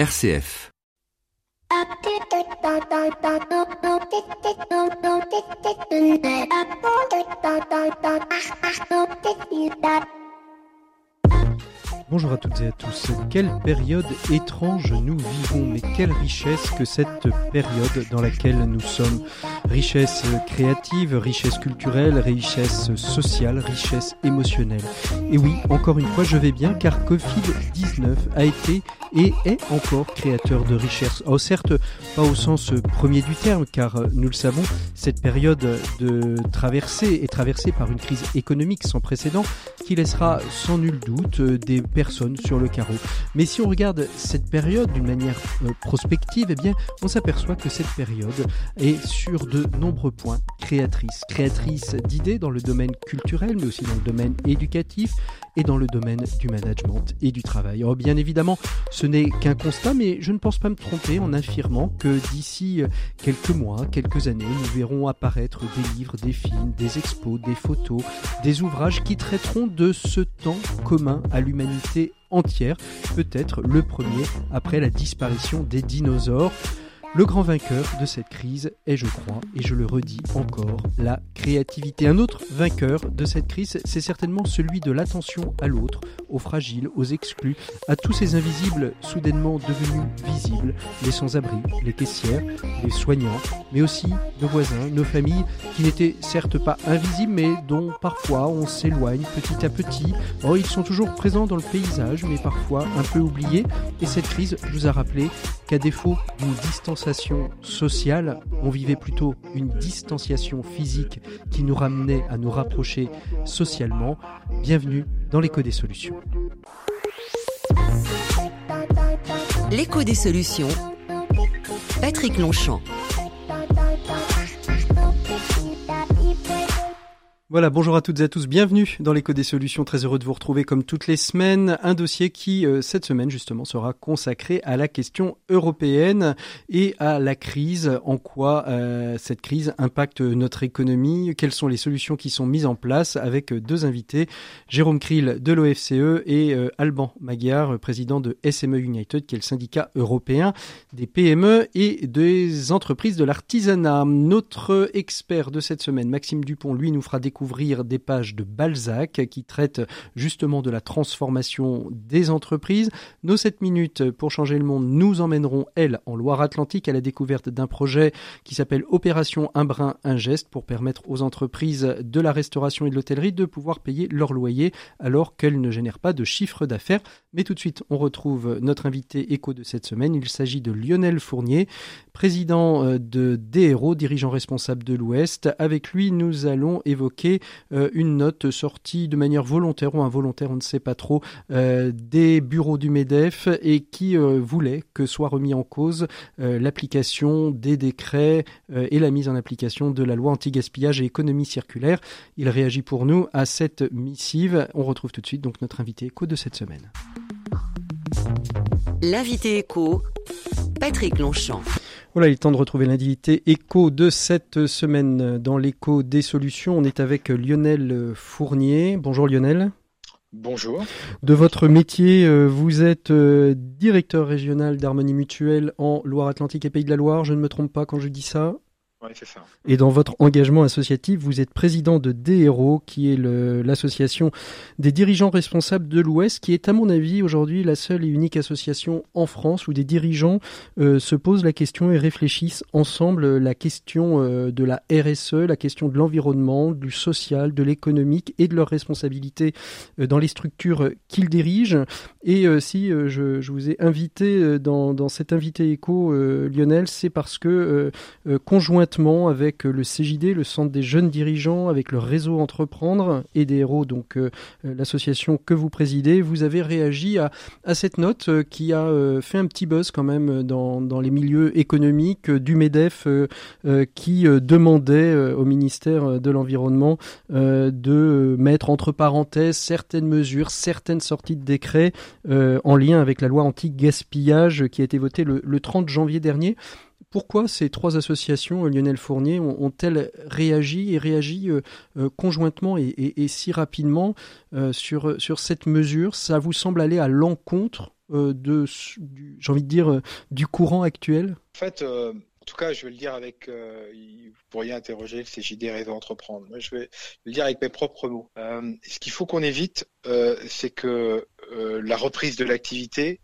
RCF. Bonjour à toutes et à tous. Quelle période étrange nous vivons, mais quelle richesse que cette période dans laquelle nous sommes. Richesse créative, richesse culturelle, richesse sociale, richesse émotionnelle. Et oui, encore une fois, je vais bien car Covid-19 a été et est encore créateur de richesse. Oh, certes, pas au sens premier du terme, car nous le savons, cette période de traversée est traversée par une crise économique sans précédent qui laissera sans nul doute des sur le carreau. Mais si on regarde cette période d'une manière euh, prospective, eh bien, on s'aperçoit que cette période est sur de nombreux points créatrice. Créatrice d'idées dans le domaine culturel, mais aussi dans le domaine éducatif dans le domaine du management et du travail. Alors, bien évidemment, ce n'est qu'un constat, mais je ne pense pas me tromper en affirmant que d'ici quelques mois, quelques années, nous verrons apparaître des livres, des films, des expos, des photos, des ouvrages qui traiteront de ce temps commun à l'humanité entière, peut-être le premier après la disparition des dinosaures. Le grand vainqueur de cette crise est, je crois, et je le redis encore, la créativité. Un autre vainqueur de cette crise, c'est certainement celui de l'attention à l'autre, aux fragiles, aux exclus, à tous ces invisibles soudainement devenus visibles, les sans-abri, les caissières, les soignants, mais aussi nos voisins, nos familles, qui n'étaient certes pas invisibles, mais dont parfois on s'éloigne petit à petit. Oh, ils sont toujours présents dans le paysage, mais parfois un peu oubliés. Et cette crise nous a rappelé qu'à défaut d'une sociale, on vivait plutôt une distanciation physique qui nous ramenait à nous rapprocher socialement. Bienvenue dans l'écho des solutions. L'écho des solutions. Patrick Longchamp. Voilà, bonjour à toutes et à tous, bienvenue dans l'écho des solutions, très heureux de vous retrouver comme toutes les semaines, un dossier qui euh, cette semaine justement sera consacré à la question européenne et à la crise, en quoi euh, cette crise impacte notre économie, quelles sont les solutions qui sont mises en place? Avec deux invités, Jérôme Krill de l'OFCE et euh, Alban Magyar, président de SME United, qui est le syndicat européen des PME et des entreprises de l'artisanat. Notre expert de cette semaine, Maxime Dupont, lui nous fera découvrir ouvrir des pages de Balzac qui traitent justement de la transformation des entreprises. Nos 7 minutes pour changer le monde nous emmèneront, elles, en Loire-Atlantique à la découverte d'un projet qui s'appelle Opération Un brin, un geste pour permettre aux entreprises de la restauration et de l'hôtellerie de pouvoir payer leur loyer alors qu'elles ne génèrent pas de chiffre d'affaires. Mais tout de suite, on retrouve notre invité écho de cette semaine. Il s'agit de Lionel Fournier, président euh, de DRO, dirigeant responsable de l'Ouest. Avec lui, nous allons évoquer euh, une note sortie de manière volontaire ou involontaire, on ne sait pas trop, euh, des bureaux du MEDEF et qui voulait que soit remis en cause l'application des décrets et la mise en application de la loi anti-gaspillage et économie circulaire. Il réagit pour nous à cette missive. On retrouve tout de suite donc notre invité écho de cette semaine. L'invité Patrick Longchamp. Voilà, il est temps de retrouver l'invité écho de cette semaine dans l'écho des solutions. On est avec Lionel Fournier. Bonjour Lionel. Bonjour. De votre métier, euh, vous êtes euh, directeur régional d'harmonie mutuelle en Loire-Atlantique et Pays de la Loire. Je ne me trompe pas quand je dis ça et dans votre engagement associatif, vous êtes président de DRO, qui est l'association des dirigeants responsables de l'Ouest, qui est à mon avis aujourd'hui la seule et unique association en France où des dirigeants euh, se posent la question et réfléchissent ensemble la question euh, de la RSE, la question de l'environnement, du social, de l'économique et de leurs responsabilités euh, dans les structures qu'ils dirigent. Et si je, je, vous ai invité dans, dans cet invité écho, Lionel, c'est parce que conjointement avec le CJD, le Centre des jeunes dirigeants, avec le réseau Entreprendre et des héros, donc euh, euh, l'association que vous présidez, vous avez réagi à, cette note euh, qui a fait un petit buzz quand même dans, les milieux économiques du MEDEF qui demandait au ministère de l'Environnement de mettre entre parenthèses certaines mesures, certaines sorties de décrets en lien avec la loi anti-gaspillage qui a été votée le 30 janvier dernier. Pourquoi ces trois associations, euh, Lionel Fournier, ont-elles réagi et réagi euh, euh, conjointement et, si rapidement sur, sur cette mesure? Ça vous semble aller à l'encontre de dire, du courant actuel? En fait, en tout cas, je vais le dire avec, vous pourriez interroger le CJD Réseau Entreprendre. Moi, je vais le dire avec mes propres mots. ce qu'il faut qu'on évite, c'est que la reprise de l'activité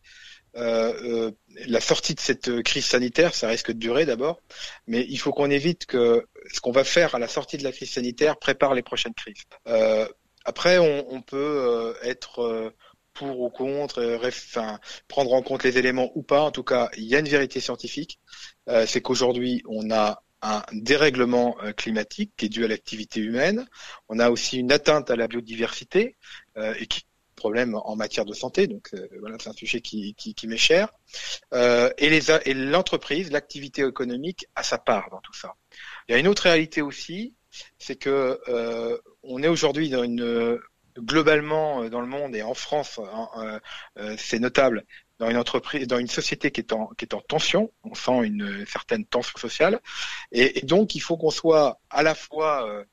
euh, euh, la sortie de cette crise sanitaire, ça risque de durer d'abord, mais il faut qu'on évite que ce qu'on va faire à la sortie de la crise sanitaire prépare les prochaines crises. Euh, après, on, on peut euh, être euh, pour ou contre, enfin, prendre en compte les éléments ou pas. En tout cas, il y a une vérité scientifique, c'est qu'aujourd'hui, on a un dérèglement climatique qui est dû à l'activité humaine. On a aussi une atteinte à la biodiversité et qui problèmes en matière de santé. Donc euh, voilà, c'est un sujet qui, qui, qui m'est cher. Euh, et les et l'entreprise, l'activité économique a sa part dans tout ça. Il y a une autre réalité aussi, c'est que euh, on est aujourd'hui dans une globalement euh, dans le monde et en France, hein, euh, c'est notable dans une entreprise, dans une société qui est en qui est en tension. On sent une certaine tension sociale, et, et donc il faut qu'on soit à la fois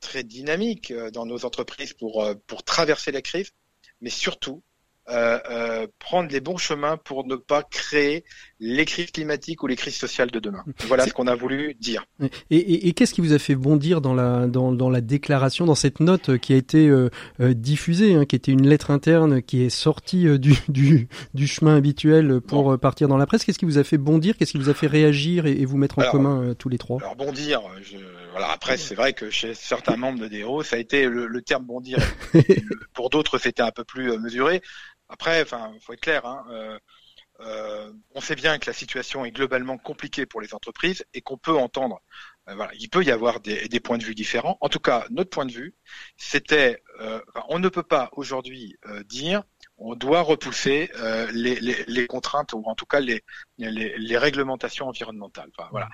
très dynamique dans nos entreprises pour pour traverser la crise, mais surtout euh, euh, prendre les bons chemins pour ne pas créer les crises climatiques ou les crises sociales de demain. Voilà ce qu'on a voulu dire. Et, et, et qu'est-ce qui vous a fait bondir dans la, dans, dans, la déclaration, dans cette note qui a été euh, euh diffusée, hein, qui était une lettre interne qui est sortie euh, du, du, du, chemin habituel pour bon. partir dans la presse? Qu'est-ce qui vous a fait bondir? Qu'est-ce qui vous a fait réagir et, et vous mettre en alors, commun tous les trois? Alors bondir, je, voilà, après c'est vrai que chez certains membres de DEO, ça a été le, le terme bondir. pour d'autres, c'était un peu plus mesuré. Après, enfin, faut être clair. Hein, euh, euh, on sait bien que la situation est globalement compliquée pour les entreprises et qu'on peut entendre. Euh, voilà, il peut y avoir des, des, points de vue différents. En tout cas, notre point de vue, c'était, euh, on ne peut pas aujourd'hui euh, dire, on doit repousser euh, les, les, les, contraintes ou en tout cas les, les réglementations environnementales. Enfin, voilà,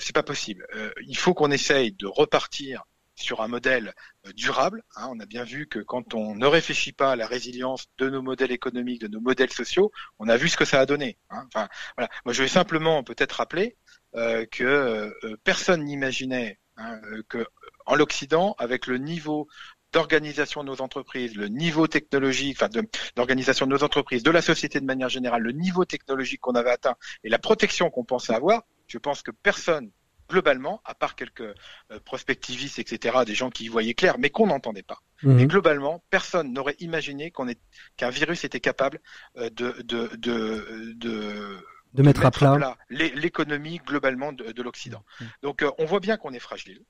c'est pas possible. il faut qu'on essaye de repartir sur un modèle euh, durable. Hein, on a bien vu que quand on ne réfléchit pas à la résilience de nos modèles économiques, de nos modèles sociaux, on a vu ce que ça a donné. Hein. Enfin, voilà. Moi, je vais simplement peut-être rappeler euh, que euh, personne n'imaginait hein, que en l'Occident, avec le niveau d'organisation de nos entreprises, le niveau technologique, enfin d'organisation de, de nos entreprises, de la société de manière générale, le niveau technologique qu'on avait atteint et la protection qu'on pensait avoir, je pense que personne globalement, à part quelques euh, prospectivistes, etc., des gens qui y voyaient clair, mais qu'on n'entendait pas. Mmh. Mais globalement, personne n'aurait imaginé qu'on est qu'un virus était capable euh, de de de, de de mettre, à plat, l'économie globalement de, de l'Occident. Mmh. Donc, euh, on voit bien qu'on est fragile.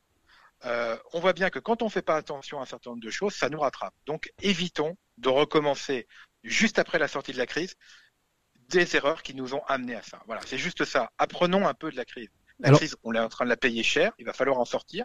Euh, on voit bien que quand on ne fait pas attention à un certain nombre de choses, ça nous rattrape. Donc, évitons de recommencer juste après la sortie de la crise des erreurs qui nous ont amenés à ça. Voilà, c'est juste ça. Apprenons un peu de la crise. La Alors, crise, on est en train de la payer cher, il va falloir en sortir,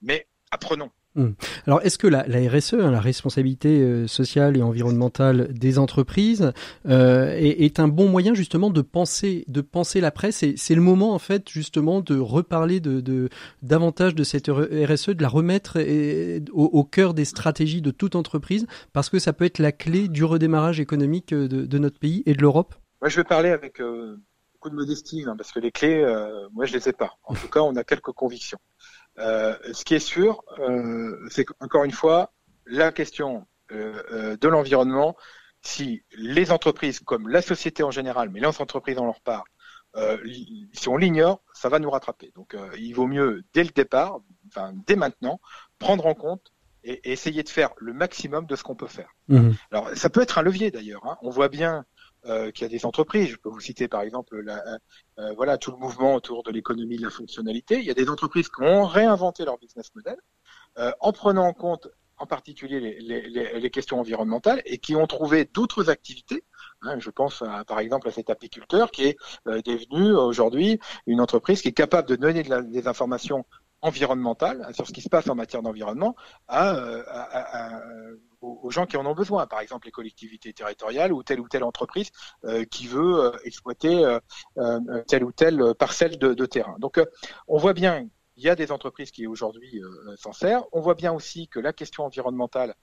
mais apprenons. Hum. Alors, est-ce que la, la RSE, hein, la responsabilité euh, sociale et environnementale des entreprises, euh, est, est, un bon moyen justement de penser, de penser la presse Et c'est le moment en fait justement de reparler de, de davantage de cette RSE, de la remettre et, au, au, cœur des stratégies de toute entreprise, parce que ça peut être la clé du redémarrage économique de, de notre pays et de l'Europe? Moi, je vais parler avec euh, beaucoup de modestie, hein, parce que les clés, euh, moi, je les ai pas. En tout cas, on a quelques convictions. Euh, ce qui est sûr, euh, c'est qu'encore une fois, la question euh, euh, de l'environnement, si les entreprises, comme la société en général, mais les entreprises en leur part, si on l'ignore, ça va nous rattraper. Donc, il vaut mieux dès le départ, enfin dès maintenant, prendre en compte et, et essayer de faire le maximum de ce qu'on peut faire. Mmh. Alors, ça peut être un levier d'ailleurs. Hein. On voit bien euh, qu'il y a des entreprises. Je peux vous citer par exemple la, euh, voilà tout le mouvement autour de l'économie de la fonctionnalité. Il y a des entreprises qui ont réinventé leur business model euh, en prenant en compte en particulier les, les, les, questions environnementales et qui ont trouvé d'autres activités. Hein, je pense à, par exemple à cet apiculteur qui est euh, devenu aujourd'hui une entreprise qui est capable de donner de la, des informations environnementales sur ce qui se passe en matière d'environnement à, à, à, aux, gens qui en ont besoin, par exemple les collectivités territoriales ou telle ou telle entreprise euh, qui veut euh, exploiter euh, telle ou telle parcelle de, terrain. Donc on voit bien il y a des entreprises qui aujourd'hui euh, s'en servent. On voit bien aussi que la question environnementale,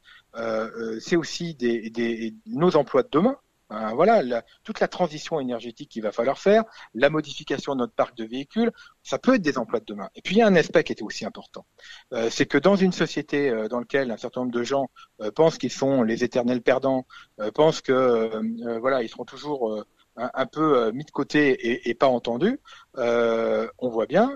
c'est aussi des, des, nos emplois de demain. Hein, voilà, toute la transition énergétique qu'il va falloir faire, la modification de notre parc de véhicules, ça peut être des emplois de demain. Et puis il y a un aspect qui était aussi important, euh, c'est que dans une société euh, dans laquelle un certain nombre de gens euh, pensent qu'ils sont les éternels perdants, pensent que voilà, ils seront toujours un, peu mis de côté et, et pas entendus, on voit bien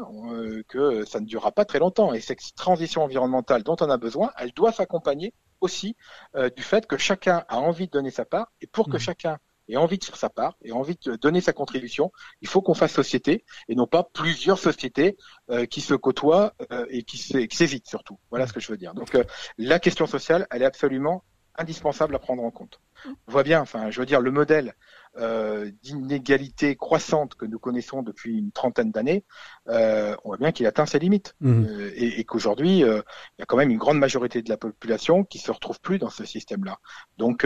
que ça ne durera pas très longtemps. Et cette transition environnementale dont on a besoin, elle doit s'accompagner aussi euh, du fait que chacun a envie de donner sa part et pour que mmh. chacun ait envie de faire sa part et envie de donner sa contribution, il faut qu'on fasse société et non pas plusieurs sociétés euh, qui se côtoient euh, et qui s'évitent surtout. Voilà mmh. ce que je veux dire. Donc la question sociale, elle est absolument indispensable à prendre en compte. On voit bien, enfin, je veux dire, le modèle euh, d'inégalité croissante que nous connaissons depuis une trentaine d'années, euh, on voit bien qu'il atteint ses limites mmh. euh, et, et qu'aujourd'hui, il y a quand même une grande majorité de la population qui se retrouve plus dans ce système-là. Donc,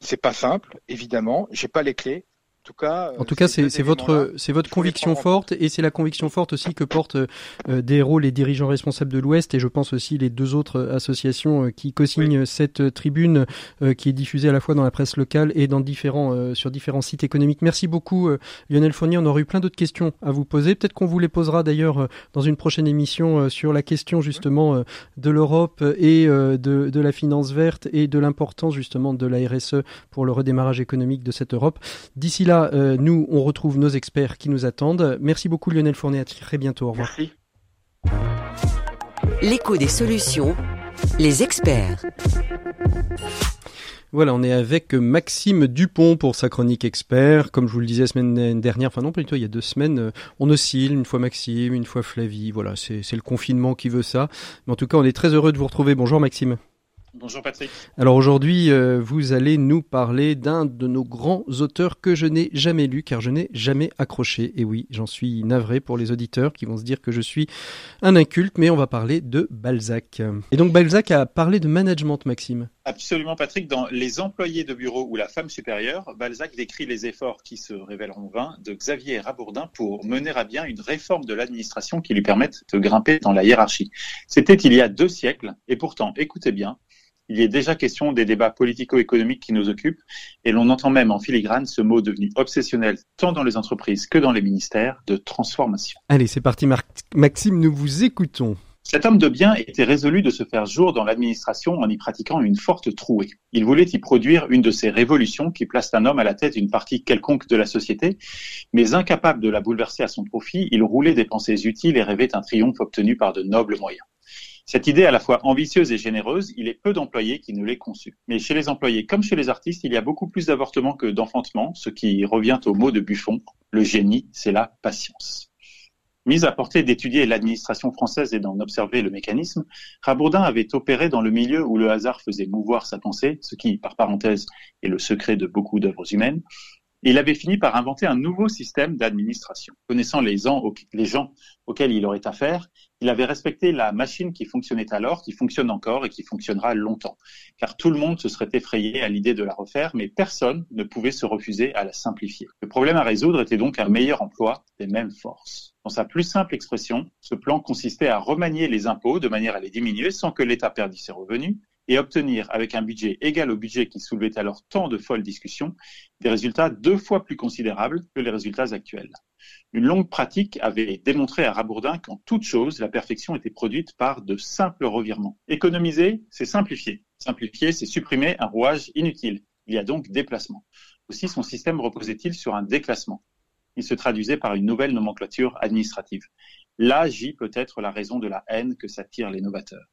c'est pas simple, évidemment. J'ai pas les clés tout cas, en tout cas, c'est votre c'est votre conviction forte et c'est la conviction forte aussi que portent euh, des héros les dirigeants responsables de l'Ouest et je pense aussi les deux autres associations euh, qui co-signent cette tribune euh, qui est diffusée à la fois dans la presse locale et dans différents sur différents sites économiques. Merci beaucoup Lionel Fournier. On aurait eu plein d'autres questions à vous poser. Peut-être qu'on vous les posera d'ailleurs dans une prochaine émission sur la question justement de l'Europe et de, de la finance verte et de l'importance justement de la RSE pour le redémarrage économique de cette Europe. D'ici là, euh, nous, on retrouve nos experts qui nous attendent. Merci beaucoup Lionel Fournet, à très bientôt. Au revoir. Merci. L'écho des solutions, les experts. Voilà, on est avec Maxime Dupont pour sa chronique expert. Comme je vous le disais la semaine dernière, enfin non, plutôt il y a deux semaines, euh, on oscille, une fois Maxime, une fois Flavie. Voilà, c'est le confinement qui veut ça. Mais en tout cas, on est très heureux de vous retrouver. Bonjour Maxime. Bonjour Patrick. Alors aujourd'hui, euh, vous allez nous parler d'un de nos grands auteurs que je n'ai jamais lu car je n'ai jamais accroché. Et oui, j'en suis navré pour les auditeurs qui vont se dire que je suis un inculte, mais on va parler de Balzac. Et donc Balzac a parlé de management, Maxime. Absolument Patrick, dans Les employés de bureau ou la femme supérieure, Balzac décrit les efforts qui se révéleront vains de Xavier Rabourdin pour mener à bien une réforme de l'administration qui lui permette de grimper dans la hiérarchie. C'était il y a deux siècles et pourtant, écoutez bien, il est déjà question des débats politico-économiques qui nous occupent, et l'on entend même en filigrane ce mot devenu obsessionnel tant dans les entreprises que dans les ministères de transformation. Allez, c'est parti Maxime, nous vous écoutons. Cet homme de bien était résolu de se faire jour dans l'administration en y pratiquant une forte trouée. Il voulait y produire une de ces révolutions qui placent un homme à la tête d'une partie quelconque de la société, mais incapable de la bouleverser à son profit, il roulait des pensées utiles et rêvait un triomphe obtenu par de nobles moyens. Cette idée à la fois ambitieuse et généreuse, il est peu d'employés qui ne l'aient conçue. Mais chez les employés comme chez les artistes, il y a beaucoup plus d'avortements que d'enfantements, ce qui revient au mot de Buffon, le génie, c'est la patience. Mise à portée d'étudier l'administration française et d'en observer le mécanisme, Rabourdin avait opéré dans le milieu où le hasard faisait mouvoir sa pensée, ce qui, par parenthèse, est le secret de beaucoup d'œuvres humaines, il avait fini par inventer un nouveau système d'administration. Connaissant les gens auxquels il aurait affaire, il avait respecté la machine qui fonctionnait alors, qui fonctionne encore et qui fonctionnera longtemps. Car tout le monde se serait effrayé à l'idée de la refaire, mais personne ne pouvait se refuser à la simplifier. Le problème à résoudre était donc un meilleur emploi des mêmes forces. Dans sa plus simple expression, ce plan consistait à remanier les impôts de manière à les diminuer sans que l'État perdisse ses revenus et obtenir, avec un budget égal au budget qui soulevait alors tant de folles discussions, des résultats deux fois plus considérables que les résultats actuels. Une longue pratique avait démontré à Rabourdin qu'en toute chose, la perfection était produite par de simples revirements. Économiser, c'est simplifier. Simplifier, c'est supprimer un rouage inutile. Il y a donc déplacement. Aussi, son système reposait-il sur un déclassement. Il se traduisait par une nouvelle nomenclature administrative. Là j'y peut être la raison de la haine que s'attirent les novateurs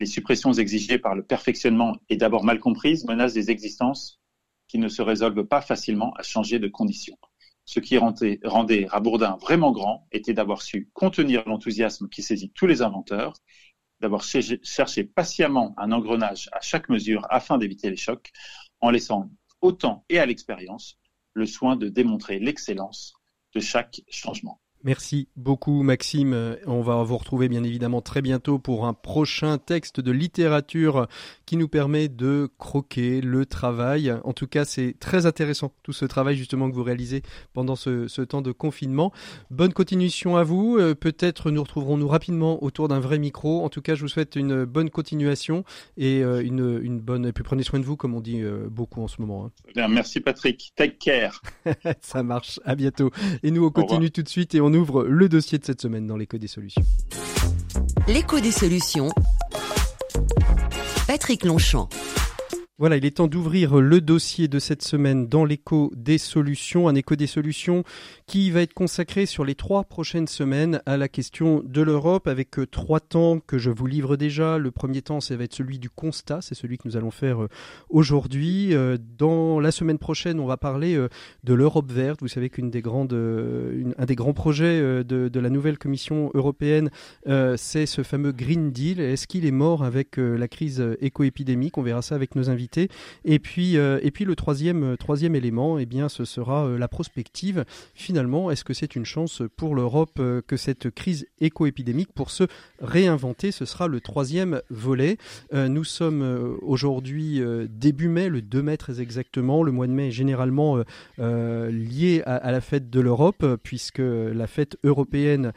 les suppressions exigées par le perfectionnement et d'abord mal comprises menacent des existences qui ne se résolvent pas facilement à changer de conditions. Ce qui rendait, rendait Rabourdin vraiment grand était d'avoir su contenir l'enthousiasme qui saisit tous les inventeurs, d'avoir cherché patiemment un engrenage à chaque mesure afin d'éviter les chocs, en laissant au temps et à l'expérience le soin de démontrer l'excellence de chaque changement. Merci beaucoup Maxime. On va vous retrouver bien évidemment très bientôt pour un prochain texte de littérature qui nous permet de croquer le travail. En tout cas, c'est très intéressant tout ce travail justement que vous réalisez pendant ce, temps de confinement. Bonne continuation à vous. Euh, peut-être nous retrouverons-nous rapidement autour d'un vrai micro. En tout cas, je vous souhaite une bonne continuation et euh, une, bonne. Et puis prenez soin de vous, comme on dit euh, beaucoup en ce moment. Hein. merci Patrick. Take care. Ça marche. À bientôt. Et nous, on continue tout de suite et on ouvre le dossier de cette semaine dans l'écho des solutions. L'écho des solutions. Patrick Longchamp. Voilà, il est temps d'ouvrir le dossier de cette semaine dans l'écho des solutions, un écho des solutions qui va être consacré sur les trois prochaines semaines à la question de l'Europe avec euh, trois temps que je vous livre déjà. Le premier temps, ça va être celui du constat, c'est celui que nous allons faire euh, aujourd'hui. Euh, dans la semaine prochaine, on va parler de l'Europe verte. Vous savez qu'une des grands projets de, de la nouvelle Commission européenne, c'est ce fameux Green Deal. Est-ce qu'il est mort avec la crise éco-épidémique? On verra ça avec nos invités et puis, euh, et puis le troisième, euh, troisième élément, eh bien, ce sera euh, la prospective. Finalement, est-ce que c'est une chance pour l'Europe que cette crise éco-épidémique pour se réinventer Ce sera le troisième volet. nous sommes aujourd'hui début mai, le 2 mai très exactement. Le mois de mai est généralement lié à, la fête de l'Europe, puisque la fête européenne,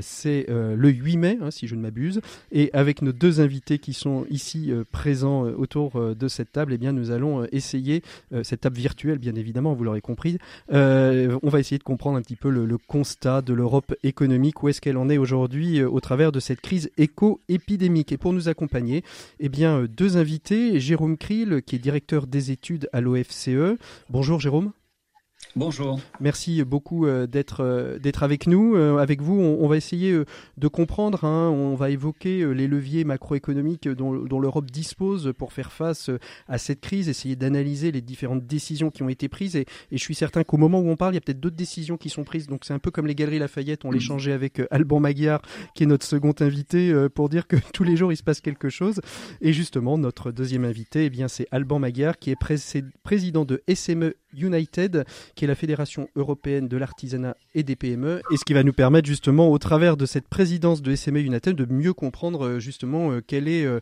c'est le 8 mai, hein, si je ne m'abuse. Et avec nos deux invités qui sont ici présents autour de cette table, eh bien, nous allons euh, essayer, euh, cette table virtuelle, bien évidemment, vous l'aurez compris, euh, on va essayer de comprendre un petit peu le, constat de l'Europe économique, où est-ce qu'elle en est aujourd'hui au travers de cette crise éco-épidémique. Et pour nous accompagner, eh bien, deux invités, Jérôme Kriel, qui est directeur des études à l'OFCE. Bonjour Jérôme. Bonjour. Merci beaucoup euh, d'être euh, d'être avec nous. Euh, avec vous, on, va essayer de comprendre. Hein. on va évoquer les leviers macroéconomiques dont, l'Europe dispose pour faire face à cette crise, essayer d'analyser les différentes décisions qui ont été prises. Et, je suis certain qu'au moment où on parle, il y a peut-être d'autres décisions qui sont prises. Donc c'est un peu comme les Galeries Lafayette. On l'échangeait avec Alban Maguiar, qui est notre second invité, pour dire que tous les jours il se passe quelque chose. Et justement, notre deuxième invité, eh bien c'est Alban Maguiar, qui est président de SME United, qui est la Fédération européenne de l'artisanat et des PME, et ce qui va nous permettre justement, au travers de cette présidence de SME United, de mieux comprendre euh, justement euh, quel est euh,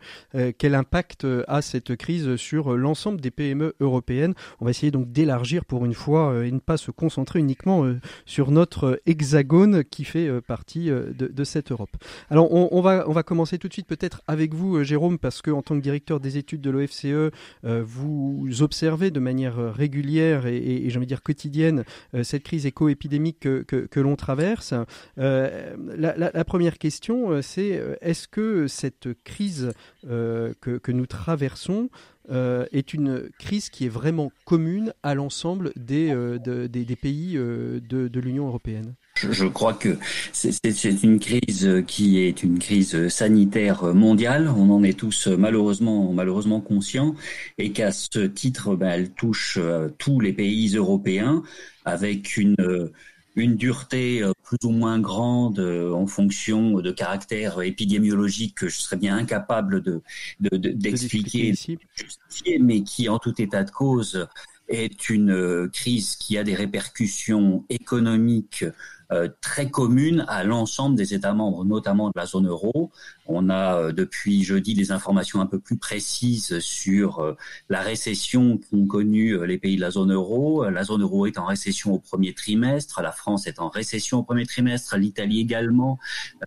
quel impact a cette crise sur l'ensemble des PME européennes. On va essayer donc d'élargir pour une fois et ne pas se concentrer uniquement sur notre hexagone qui fait partie de, cette Europe. Alors on, va on va commencer tout de suite peut-être avec vous, Jérôme, parce que en tant que directeur des études de l'OFCE, vous observez de manière régulière et, j'ai envie de dire quotidienne euh, cette crise éco-épidémique que, l'on traverse. Euh, la, première question, euh, c'est est-ce que cette crise que, nous traversons est une crise qui est vraiment commune à l'ensemble des, des, pays de l'Union européenne? Je, crois que c'est une crise qui est une crise sanitaire mondiale. On en est tous malheureusement malheureusement conscients et qu'à ce titre, ben, elle touche euh, tous les pays européens avec une une dureté euh, plus ou moins grande euh, en fonction de caractères épidémiologiques que je serais bien incapable de d'expliquer, de, mais qui en tout état de cause est une crise qui a des répercussions économiques euh, très commune à l'ensemble des États membres, notamment de la zone euro. On a euh, depuis jeudi des informations un peu plus précises sur euh, la récession qu'ont connue les pays de la zone euro. La zone euro est en récession au premier trimestre, la France est en récession au premier trimestre, l'Italie également,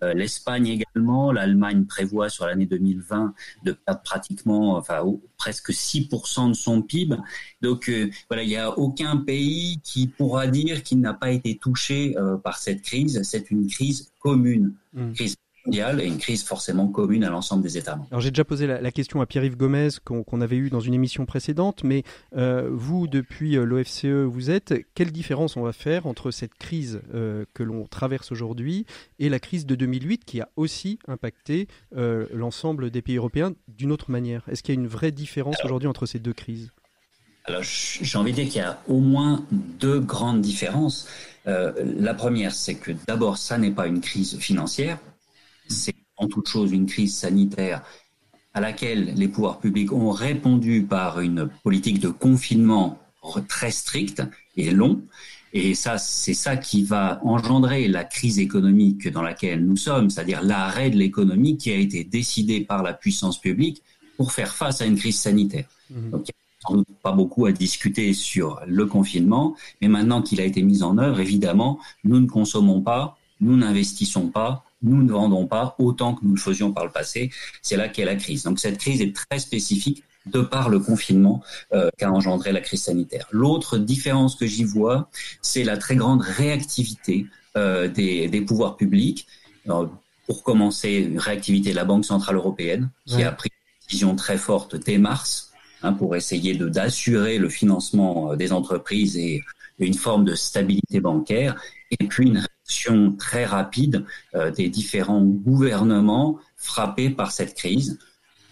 l'Espagne également, l'Allemagne prévoit sur l'année 2020 de perdre pratiquement, enfin presque 6% de son PIB. Donc voilà, il n'y a aucun pays qui pourra dire qu'il n'a pas été touché par cette crise. C'est une crise commune, une hmm. crise mondiale et une crise forcément commune à l'ensemble des États membres. Alors j'ai déjà posé la, question à Pierre-Yves Gomez qu'on avait eu dans une émission précédente, mais euh, vous, depuis euh, l'OFCE, vous êtes, quelle différence on va faire entre cette crise euh, que l'on traverse aujourd'hui et la crise de 2008 qui a aussi impacté l'ensemble des pays européens d'une autre manière? Est-ce qu'il y a une vraie différence aujourd'hui entre ces deux crises? Alors, j'ai envie de dire qu'il y a au moins deux grandes différences. Euh, la première, c'est que d'abord, ça n'est pas une crise financière, c'est en toute chose une crise sanitaire à laquelle les pouvoirs publics ont répondu par une politique de confinement très stricte et long. Et ça, c'est ça qui va engendrer la crise économique dans laquelle nous sommes, c'est-à-dire l'arrêt de l'économie qui a été décidé par la puissance publique pour faire face à une crise sanitaire. Mmh. Donc, il a sans doute pas beaucoup à discuter sur le confinement, mais maintenant qu'il a été mis en œuvre, évidemment, nous ne consommons pas, nous n'investissons pas, nous ne vendons pas autant que nous le faisions par le passé. C'est là qu'est la crise. Donc cette crise est très spécifique de par le confinement euh, qu'a engendré la crise sanitaire. L'autre différence que j'y vois, c'est la très grande réactivité euh, des, des, pouvoirs publics. Alors, pour commencer, une réactivité de la Banque centrale européenne qui a pris une décision très forte dès mars hein, pour essayer de d'assurer le financement euh, des entreprises et une forme de stabilité bancaire, et puis une réaction très rapide euh, des différents gouvernements frappés par cette crise.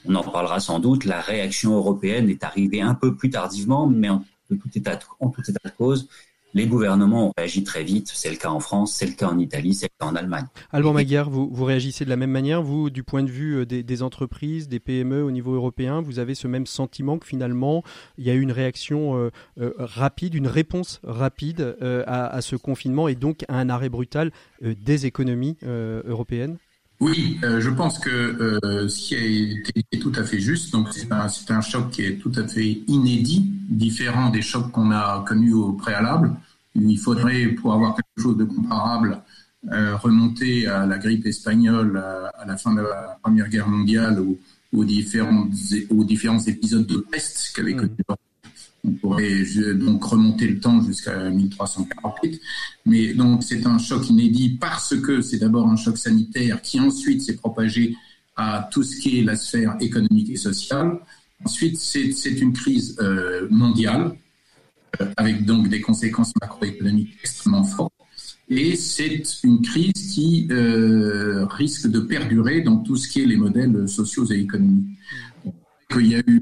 On en parlera sans doute, la réaction européenne est arrivée un peu plus tardivement, mais en état en tout état de cause, les gouvernements ont réagi très vite. C'est le cas en France, c'est le cas en Italie, c'est le cas en Allemagne. Alban Maguire, vous, réagissez de la même manière, vous, du point de vue euh, des, entreprises, des PME au niveau européen, vous avez ce même sentiment que finalement, il y a eu une réaction euh, euh, rapide, une réponse rapide à, ce confinement et donc à un arrêt brutal des économies européennes? Oui, euh, je pense que euh, ce qui a été est tout à fait juste. Donc c'est un, un, choc qui est tout à fait inédit, différent des chocs qu'on a connus au préalable. Il faudrait, pour avoir quelque chose de comparable, euh, remonter à la grippe espagnole à, la fin de la Première Guerre mondiale ou aux différents, aux différents épisodes de peste qu'avait connu on pourrait donc remonter le temps jusqu'à 1348. Mais donc c'est un choc inédit parce que c'est d'abord un choc sanitaire qui ensuite s'est propagé à tout ce qui est la sphère économique et sociale. Ensuite, c'est une crise euh, mondiale euh, avec donc des conséquences macroéconomiques extrêmement fortes. Et c'est une crise qui euh, risque de perdurer dans tout ce qui est les modèles sociaux et économiques. Il y a eu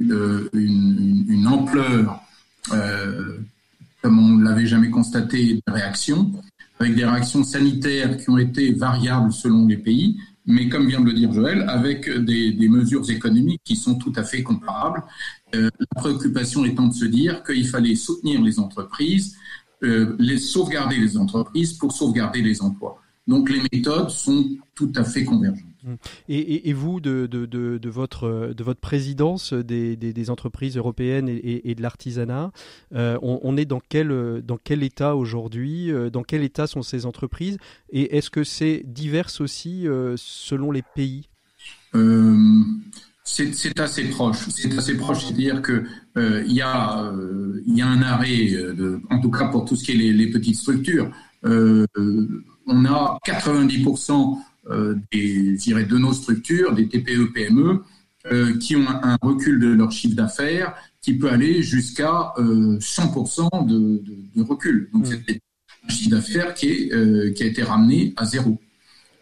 une, ampleur euh, comme on ne l'avait jamais constaté, des réactions, avec des réactions sanitaires qui ont été variables selon les pays, mais comme vient de le dire Joël, avec des, des mesures économiques qui sont tout à fait comparables. Euh, la préoccupation étant de se dire qu'il fallait soutenir les entreprises, euh, les sauvegarder les entreprises pour sauvegarder les emplois. Donc les méthodes sont tout à fait convergentes. Mmh. Et, vous, de, votre, de votre présidence des, entreprises européennes et, de l'artisanat, euh, on, est dans quel, état aujourd'hui euh, Dans quel état sont ces entreprises Et est-ce que c'est divers aussi euh, selon les pays? C'est assez proche. C'est assez proche, c'est-à-dire que il y a un arrêt, en tout cas pour tout ce qui est les, petites structures. on a 90% euh, des, de nos structures, des TPE-PME, euh, qui ont un, recul de leur chiffre d'affaires qui peut aller jusqu'à 100% euh, de, de, recul. Donc, mmh. c'est un chiffre d'affaires qui, est, qui a été ramené à zéro.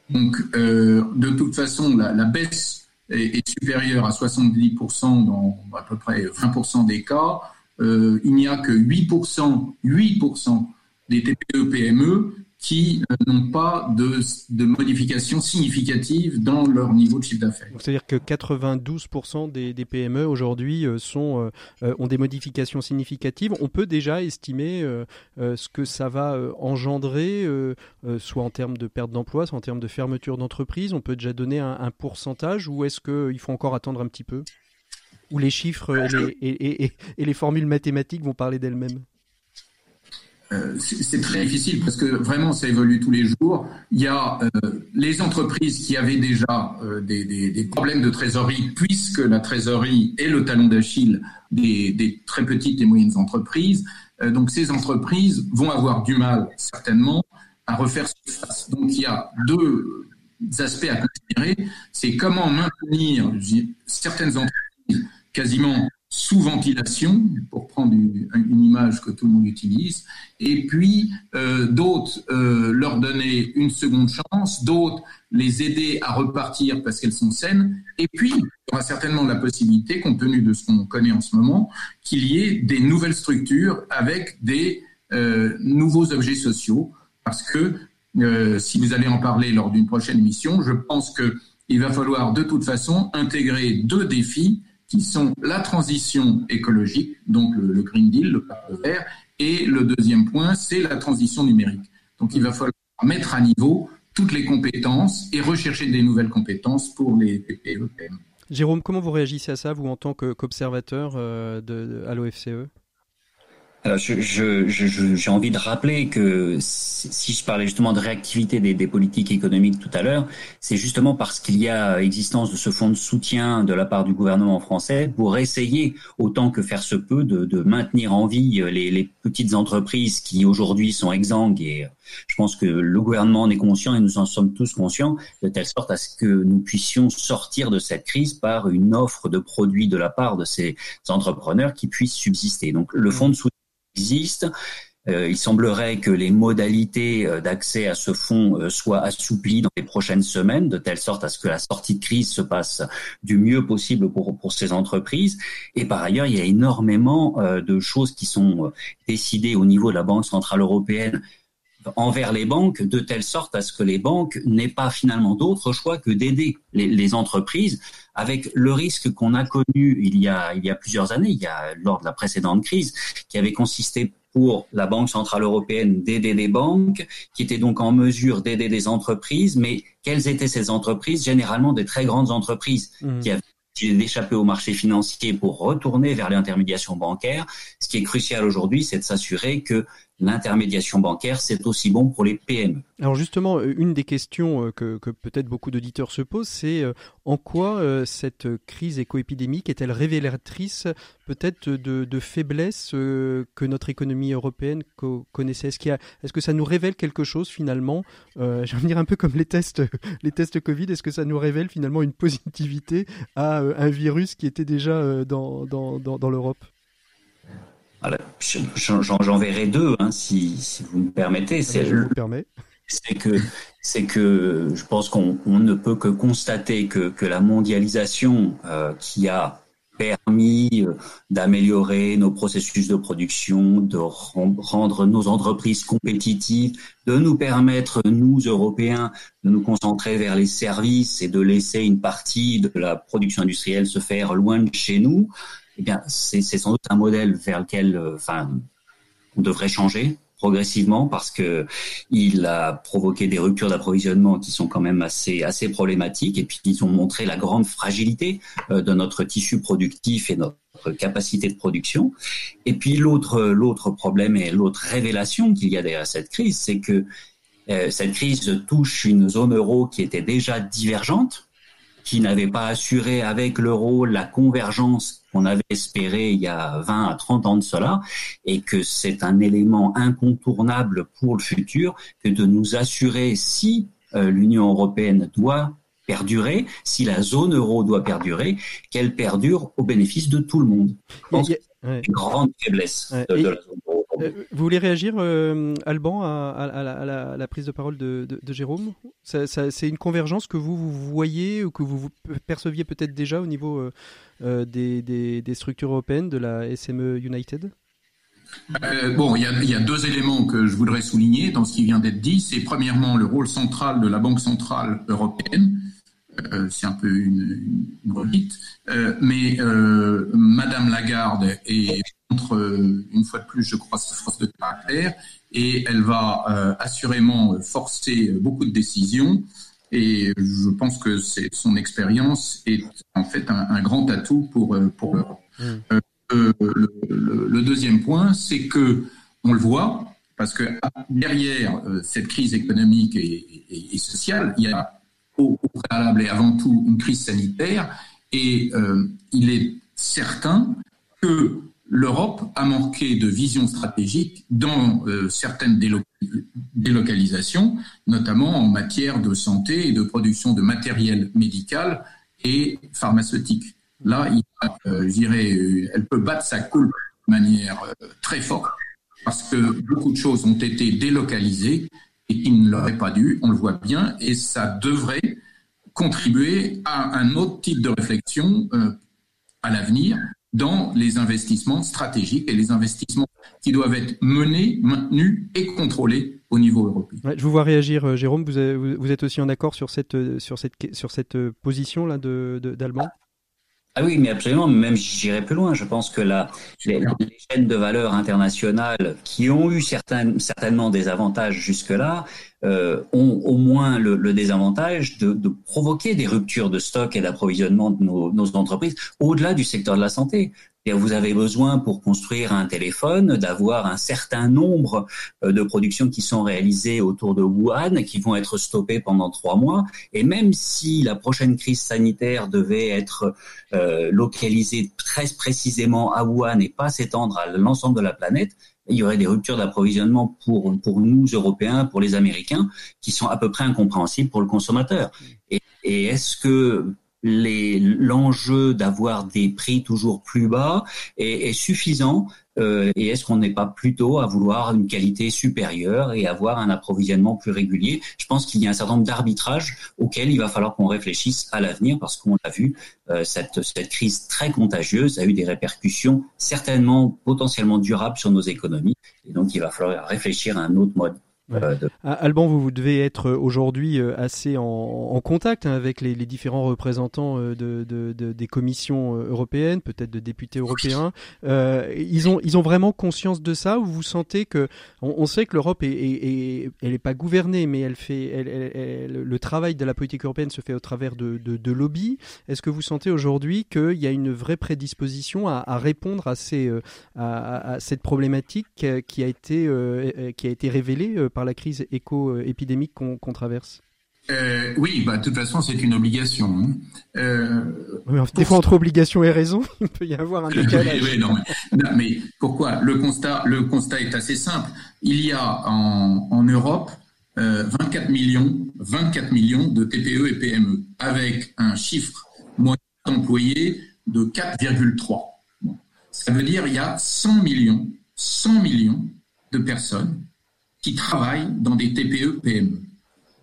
Donc, de toute façon, la, la baisse est, est, supérieure à 70% dans à peu près 20% des cas. il n'y a que 8%, 8% des TPE-PME qui euh, n'ont pas de, de modifications significatives dans leur niveau de chiffre d'affaires. C'est-à-dire que 92% des, PME aujourd'hui euh, euh, ont des modifications significatives. On peut déjà estimer ce que ça va engendrer, soit en termes de perte d'emploi, soit en termes de fermeture d'entreprise. On peut déjà donner un, pourcentage ou est-ce qu'il faut encore attendre un petit peu? Ou les chiffres et, les formules mathématiques vont parler d'elles-mêmes? C'est très difficile parce que vraiment ça évolue tous les jours. Il y a euh, les entreprises qui avaient déjà euh, des, des, des, problèmes de trésorerie puisque la trésorerie est le talon d'Achille des, des, très petites et moyennes entreprises. donc ces entreprises vont avoir du mal certainement à refaire surface. Donc il y a deux aspects à considérer. C'est comment maintenir certaines entreprises quasiment sous ventilation, pour prendre une, image que tout le monde utilise, et puis euh, d'autres euh, leur donner une seconde chance, d'autres les aider à repartir parce qu'elles sont saines, et puis il y aura certainement la possibilité, compte tenu de ce qu'on connaît en ce moment, qu'il y ait des nouvelles structures avec des euh, nouveaux objets sociaux, parce que si vous allez en parler lors d'une prochaine émission, je pense qu'il va falloir de toute façon intégrer deux défis qui sont la transition écologique, donc le, Green Deal, le pacte vert, Et le deuxième point, c'est la transition numérique. Donc il va falloir mettre à niveau toutes les compétences et rechercher des nouvelles compétences pour les PPE. Jérôme, comment vous réagissez à ça, vous, en tant qu'observateur euh, à l'OFCE alors, je, je, je, j'ai envie de rappeler que si je parlais justement de réactivité des, des politiques économiques tout à l'heure, c'est justement parce qu'il y a existence de ce fonds de soutien de la part du gouvernement français pour essayer, autant que faire se peut, de, de maintenir en vie les, les, petites entreprises qui aujourd'hui sont exsangues. Et je pense que le gouvernement en est conscient et nous en sommes tous conscients, de telle sorte à ce que nous puissions sortir de cette crise par une offre de produits de la part de ces entrepreneurs qui puissent subsister. Donc le fonds de soutien Euh, il semblerait que les modalités euh, d'accès à ce fonds euh, soient assouplies dans les prochaines semaines, de telle sorte à ce que la sortie de crise se passe du mieux possible pour, pour ces entreprises. Et par ailleurs, il y a énormément de choses qui sont décidées au niveau de la Banque centrale européenne envers les banques, de telle sorte à ce que les banques n'aient pas finalement d'autre choix que d'aider les, les, entreprises, avec le risque qu'on a connu il y a, il y a plusieurs années, il y a lors de la précédente crise, qui avait consisté pour la Banque centrale européenne d'aider des banques, qui étaient donc en mesure d'aider des entreprises, mais quelles étaient ces entreprises? Généralement des très grandes entreprises mmh. qui avaient d'échapper au marché financier pour retourner vers l'intermédiation bancaire. Ce qui est crucial aujourd'hui, c'est de s'assurer que l'intermédiation bancaire, c'est aussi bon pour les PME. Alors justement, euh, une des questions euh, que, peut-être beaucoup d'auditeurs se posent, c'est euh, en quoi cette crise écoépidémique est-elle révélatrice peut-être de, faiblesses que notre économie européenne connaissait? Est-ce, est que ça nous révèle quelque chose finalement? Euh, Je vais dire un peu comme les tests, les tests Covid, est-ce que ça nous révèle finalement une positivité à un virus qui était déjà dans l'Europe? J'en verrai deux, hein, si, vous me permettez. C'est que c'est que je pense qu'on ne peut que constater que, que la mondialisation euh, qui a permis euh, d'améliorer nos processus de production, de rendre nos entreprises compétitives, de nous permettre, nous, Européens, de nous concentrer vers les services et de laisser une partie de la production industrielle se faire loin de chez nous, eh bien, c'est sans doute un modèle vers lequel, euh, enfin, on devrait changer progressivement parce que il a provoqué des ruptures d'approvisionnement qui sont quand même assez assez problématiques et puis ils ont montré la grande fragilité euh, de notre tissu productif et notre capacité de production. Et puis l'autre l'autre problème et l'autre révélation qu'il y a derrière cette crise, c'est que euh, cette crise touche une zone euro qui était déjà divergente, qui n'avait pas assuré avec l'euro la convergence qu'on avait espéré il y a 20 à 30 ans de cela, et que c'est un élément incontournable pour le futur que de nous assurer si euh, l'Union européenne doit perdurer, si la zone euro doit perdurer, qu'elle perdure au bénéfice de tout le monde. C'est une grande faiblesse de, la zone euro. Euh, vous voulez réagir, euh, Alban, à, la, prise de parole de, Jérôme? C'est une convergence que vous, vous, voyez ou que vous, perceviez peut-être déjà au niveau euh, des, structures européennes de la SME United? Bon, il y, a, deux éléments que je voudrais souligner dans ce qui vient d'être dit. C'est premièrement le rôle central de la Banque centrale européenne. c'est un peu une, une mais Madame Lagarde est euh, une fois de plus, je crois, sa force de caractère, et elle va euh, assurément forcer beaucoup de décisions. Et je pense que son expérience est en fait un, grand atout pour, euh, pour l'Europe. Mmh. le, deuxième point, c'est que on le voit, parce que derrière cette crise économique et, sociale, il y a au, préalable et avant tout une crise sanitaire, et il est certain que l'Europe a manqué de vision stratégique dans euh, certaines délocalisations, notamment en matière de santé et de production de matériel médical et pharmaceutique. Là, il, euh, je dirais, euh, elle peut battre sa coule de manière très forte parce que beaucoup de choses ont été délocalisées et qui ne l'auraient pas dû, on le voit bien, et ça devrait contribuer à un autre type de réflexion à l'avenir dans les investissements stratégiques et les investissements qui doivent être menés, maintenus et contrôlés au niveau européen. je vous vois réagir, euh, Jérôme. Vous, vous êtes aussi en accord sur cette, euh, sur cette, sur cette euh, position là Ah oui, mais absolument. Même j'irai plus loin. Je pense que la, les, chaînes de valeur internationales qui ont eu certains, certainement des avantages jusque-là euh, ont au moins le, le désavantage de, de, provoquer des ruptures de stock et d'approvisionnement de nos, nos entreprises au-delà du secteur de la santé vous avez besoin pour construire un téléphone d'avoir un certain nombre euh, de productions qui sont réalisées autour de Wuhan, qui vont être stoppées pendant trois mois. Et même si la prochaine crise sanitaire devait être euh, localisée très précisément à Wuhan et pas s'étendre à l'ensemble de la planète, il y aurait des ruptures d'approvisionnement pour, pour nous, Européens, pour les Américains, qui sont à peu près incompréhensibles pour le consommateur. Et, est-ce que l'enjeu d'avoir des prix toujours plus bas est suffisant euh, et est-ce qu'on n'est pas plutôt à vouloir une qualité supérieure et avoir un approvisionnement plus régulier? Je pense qu'il y a un certain nombre d'arbitrages auxquels il va falloir qu'on réfléchisse à l'avenir parce qu'on l'a vu, euh, cette, cette crise très contagieuse a eu des répercussions certainement potentiellement durables sur nos économies. Et donc il va falloir réfléchir à un autre mode ah, Alban, vous, vous devez être euh, aujourd'hui euh, assez en, contact hein, avec les, différents représentants euh, de, des commissions européennes, peut-être de députés européens. ils, ont, ils ont vraiment conscience de ça ou vous sentez que on, sait que l'Europe est, elle n'est pas gouvernée, mais elle fait elle, le travail de la politique européenne se fait au travers de, de, lobbies. Est-ce que vous sentez aujourd'hui qu'il y a une vraie prédisposition à, répondre à, ces, à, cette problématique qui a été, qui a été révélée par la crise éco-épidémique qu'on traverse euh, oui, bah, de toute façon, c'est une obligation. Hein. Euh, des fois, entre obligation et raison, il peut y avoir un décalage. oui, non, mais, pourquoi? Le constat, le constat est assez simple. Il y a en, Europe 24 euh, millions, 24 millions de TPE et PME, avec un chiffre moyen d'employés de 4,3. Ça veut dire il y a 100 millions, 100 millions de personnes qui travaillent dans des TPE, PME.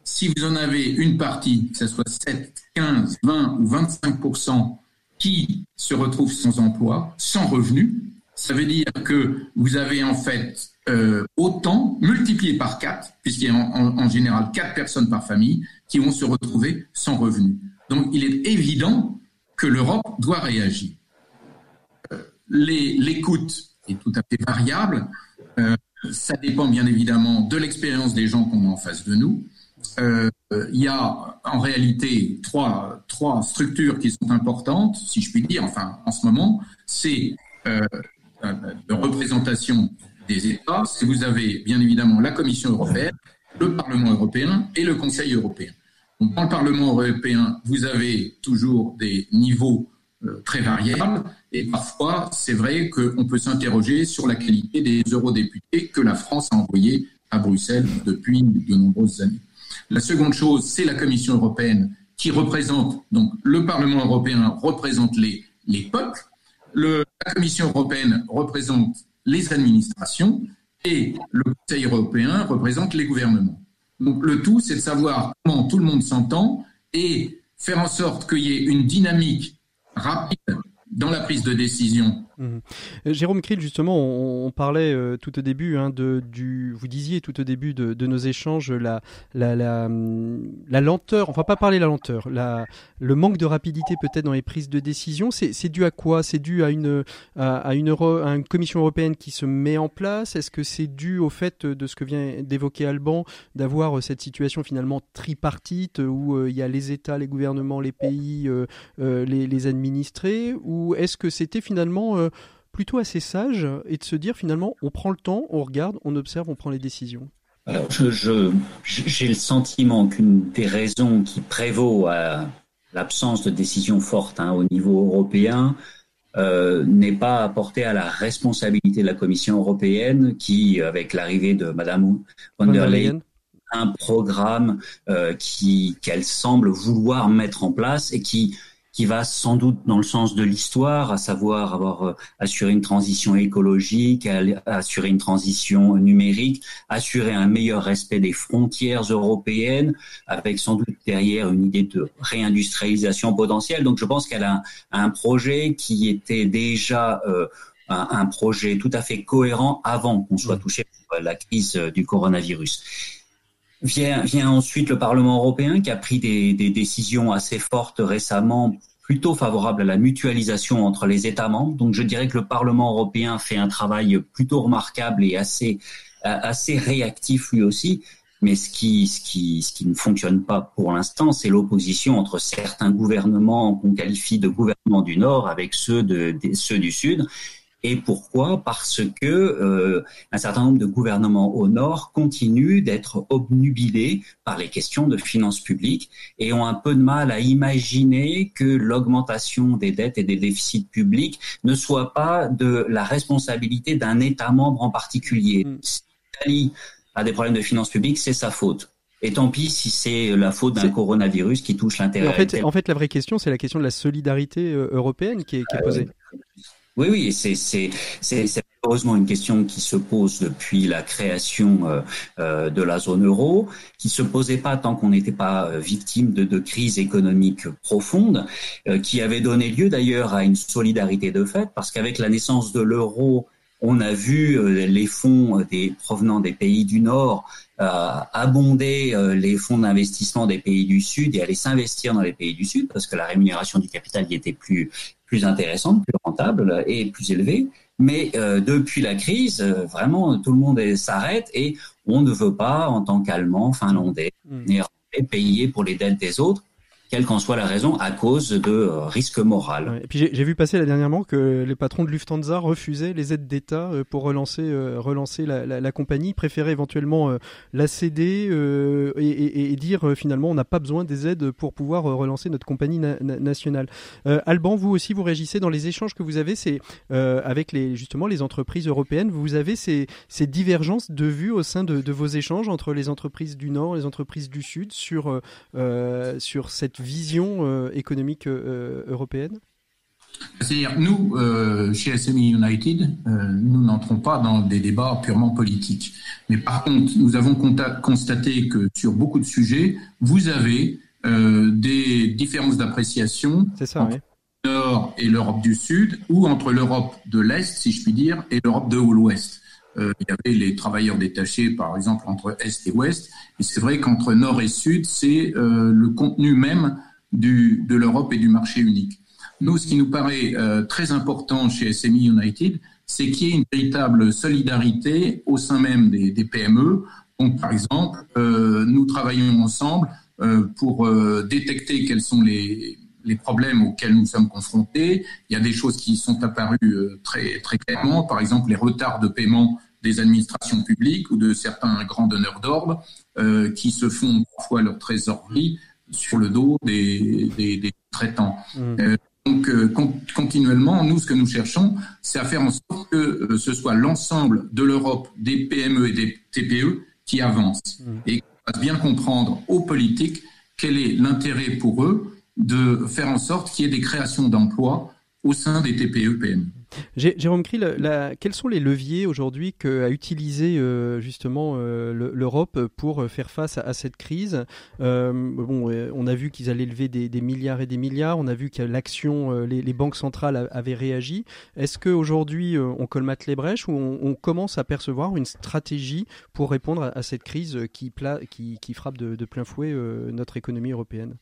Si vous en avez une partie, que ce soit 7, 15, 20 ou 25% qui se retrouvent sans emploi, sans revenu, ça veut dire que vous avez en fait euh, autant, multiplié par 4, puisqu'il y a en, général 4 personnes par famille, qui vont se retrouver sans revenu. Donc il est évident que l'Europe doit réagir. Euh, l'écoute est tout à fait variable. Euh, ça dépend bien évidemment de l'expérience des gens qu'on a en face de nous. Euh, il y a en réalité trois, trois structures qui sont importantes, si je puis dire, enfin en ce moment, c'est euh, euh de représentation des États, vous avez bien évidemment la Commission européenne, le Parlement européen et le Conseil européen. Donc, dans le Parlement européen, vous avez toujours des niveaux euh, très variables. Et parfois, c'est vrai qu'on peut s'interroger sur la qualité des eurodéputés que la France a envoyés à Bruxelles depuis de nombreuses années. La seconde chose, c'est la Commission européenne qui représente, donc le Parlement européen représente les, les peuples, le, la Commission européenne représente les administrations et le Conseil européen représente les gouvernements. Donc le tout, c'est de savoir comment tout le monde s'entend et faire en sorte qu'il y ait une dynamique rapide dans la prise de décision Mhm. Euh, Jérôme Krill, justement, on, parlait euh, tout au début hein, de, du, vous disiez tout au début de, nos échanges la, la, la, la, lenteur, enfin pas parler la lenteur, la, le manque de rapidité peut-être dans les prises de décision. C'est dû à quoi? C'est dû à une, à, une à une commission européenne qui se met en place? Est-ce que c'est dû au fait de ce que vient d'évoquer Alban, d'avoir euh, cette situation finalement tripartite où il y a les États, les gouvernements, les pays, les, les, administrés? Ou est-ce que c'était finalement plutôt assez sage et de se dire finalement on prend le temps, on regarde, on observe, on prend les décisions. Alors je, j'ai le sentiment qu'une des raisons qui prévaut à l'absence de décision forte hein, au niveau européen euh, n'est pas apportée à la responsabilité de la Commission européenne qui, avec l'arrivée de Madame von der Leyen, un programme euh, qui qu'elle semble vouloir mettre en place et qui qui va sans doute dans le sens de l'histoire, à savoir avoir euh, assuré une transition écologique, assurer une transition numérique, assurer un meilleur respect des frontières européennes, avec sans doute derrière une idée de réindustrialisation potentielle. Donc je pense qu'elle a un, projet qui était déjà euh, un, projet tout à fait cohérent avant qu'on soit mmh. touché par la crise du coronavirus. Vient, ensuite le Parlement européen qui a pris des, décisions assez fortes récemment plutôt favorable à la mutualisation entre les États membres. Donc je dirais que le Parlement européen fait un travail plutôt remarquable et assez réactif lui aussi. Mais ce qui ne fonctionne pas pour l'instant, c'est l'opposition entre certains gouvernements qu'on qualifie de gouvernements du Nord avec ceux de, ceux du Sud. Et pourquoi? Parce que euh, un certain nombre de gouvernements au nord continuent d'être obnubilés par les questions de finances publiques et ont un peu de mal à imaginer que l'augmentation des dettes et des déficits publics ne soit pas de la responsabilité d'un État membre en particulier. Mm. Si l'Italie a des problèmes de finances publiques, c'est sa faute. Et tant pis si c'est la faute d'un coronavirus qui touche l'intérêt. En fait, en fait, la vraie question, c'est la question de la solidarité euh, européenne qui est, qui est ah posée. Oui, oui, c'est c'est heureusement une question qui se pose depuis la création euh, euh, de la zone euro, qui se posait pas tant qu'on n'était pas euh, victime de, de crises économiques profondes, qui avait donné lieu d'ailleurs à une solidarité de fait, parce qu'avec la naissance de l'euro, on a vu les fonds des, provenant des pays du Nord abonder les fonds d'investissement des pays du Sud et aller s'investir dans les pays du Sud parce que la rémunération du capital y était plus plus intéressante, plus rentable et plus élevée. Mais euh, depuis la crise, euh, vraiment, tout le monde s'arrête et on ne veut pas, en tant qu'Allemand, Finlandais, mmh. Néerlandais, payer pour les dettes des autres quelle qu'en soit la raison, à cause de euh, risques moraux. et puis j'ai vu passer là dernièrement que les patrons de Lufthansa refusaient les aides d'État euh, pour relancer, euh, relancer la, compagnie, préféraient éventuellement la céder et, et, et, dire finalement on n'a pas besoin des aides pour pouvoir relancer notre compagnie nationale. Alban, vous aussi vous réagissez dans les échanges que vous avez, avec les justement les entreprises européennes, vous avez ces, ces divergences de vues au sein de, vos échanges entre les entreprises du Nord, les entreprises du Sud sur sur cette vision euh, économique euh, européenne? C'est-à-dire, nous, euh, chez SME United, nous n'entrons pas dans des débats purement politiques. Mais par contre, nous avons constaté que sur beaucoup de sujets, vous avez des différences d'appréciation entre le Nord et l'Europe du Sud, ou entre l'Europe de l'Est, si je puis dire, et l'Europe de l'Ouest. Il y avait les travailleurs détachés, par exemple, entre Est et Ouest. Et c'est vrai qu'entre Nord et Sud, c'est le contenu même du, de l'Europe et du marché unique. Nous, ce qui nous paraît euh, très important chez SME United, c'est qu'il y ait une véritable solidarité au sein même des, des PME. Donc, par exemple, euh, nous travaillons ensemble euh, pour euh, détecter quels sont les, les problèmes auxquels nous sommes confrontés. Il y a des choses qui sont apparues euh, très, très clairement, par exemple les retards de paiement des administrations publiques ou de certains grands donneurs d'ordre euh, qui se font parfois leur trésorerie sur le dos des, des, des traitants. Mmh. Euh, donc, euh, continuellement, nous, ce que nous cherchons, c'est à faire en sorte que ce soit l'ensemble de l'Europe, des PME et des TPE qui avancent mmh. et fasse bien comprendre aux politiques quel est l'intérêt pour eux de faire en sorte qu'il y ait des créations d'emplois au sein des TPE-PME. Jérôme Krill, quels sont les leviers aujourd'hui qu'a utilisé euh, justement euh, l'Europe pour faire face à, cette crise? Euh, on a vu qu'ils allaient lever des, milliards et des milliards. On a vu que l'action, les, banques centrales avaient réagi. Est-ce qu'aujourd'hui on colmate les brèches ou on, commence à percevoir une stratégie pour répondre à, cette crise qui, frappe de, plein fouet notre économie européenne?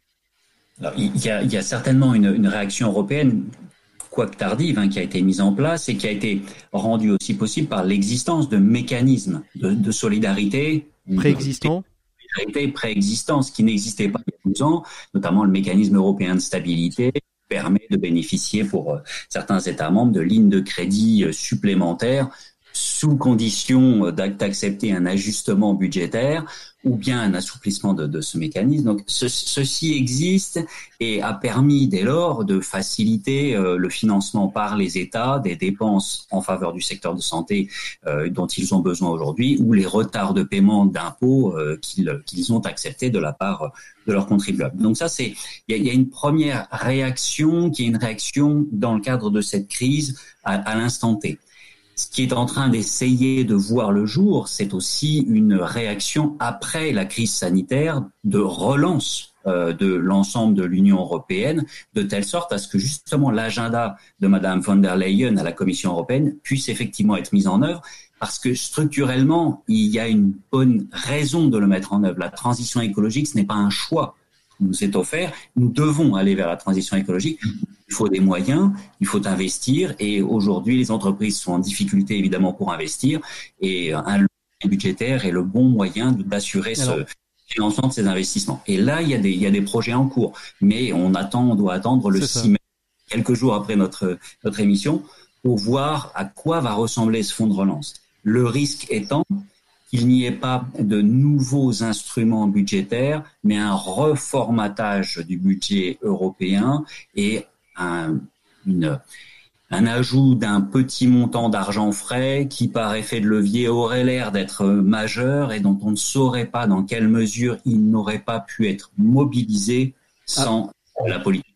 Il, y a, certainement une, une réaction européenne quoique tardive, hein, qui a été mise en place et qui a été rendue aussi possible par l'existence de mécanismes de, de solidarité. Préexistants préexistants, ce qui n'existait pas il y a 12 ans, notamment le mécanisme européen de stabilité permet de bénéficier pour euh, certains États membres de lignes de crédit euh, supplémentaires sous condition d'accepter un ajustement budgétaire ou bien un assouplissement de, de ce mécanisme. Donc ceci existe et a permis dès lors de faciliter euh, le financement par les États des dépenses en faveur du secteur de santé euh, dont ils ont besoin aujourd'hui ou les retards de paiement d'impôts euh, qu'ils ont acceptés de la part de leurs contribuables. Donc ça c'est il y, y a, une première réaction qui est une réaction dans le cadre de cette crise à, à l'instant T ce qui est en train d'essayer de voir le jour, c'est aussi une réaction après la crise sanitaire de relance euh, de l'ensemble de l'Union européenne, de telle sorte à ce que justement l'agenda de Madame von der Leyen à la Commission européenne puisse effectivement être mis en œuvre, parce que structurellement, il y a une bonne raison de le mettre en œuvre. La transition écologique, ce n'est pas un choix. Nous est offert. Nous devons aller vers la transition écologique. Il faut des moyens, il faut investir. Et aujourd'hui, les entreprises sont en difficulté évidemment pour investir. Et un budgétaire est le bon moyen d'assurer ce financement de ces investissements. Et là, il y a des, il y a des projets en cours. Mais on attend, on doit attendre le 6 mai, quelques jours après notre, notre émission, pour voir à quoi va ressembler ce fonds de relance. Le risque étant qu'il n'y ait pas de nouveaux instruments budgétaires, mais un reformatage du budget européen et un, un ajout d'un petit montant d'argent frais qui, par effet de levier, aurait l'air d'être majeur et dont on ne saurait pas dans quelle mesure il n'aurait pas pu être mobilisé sans la politique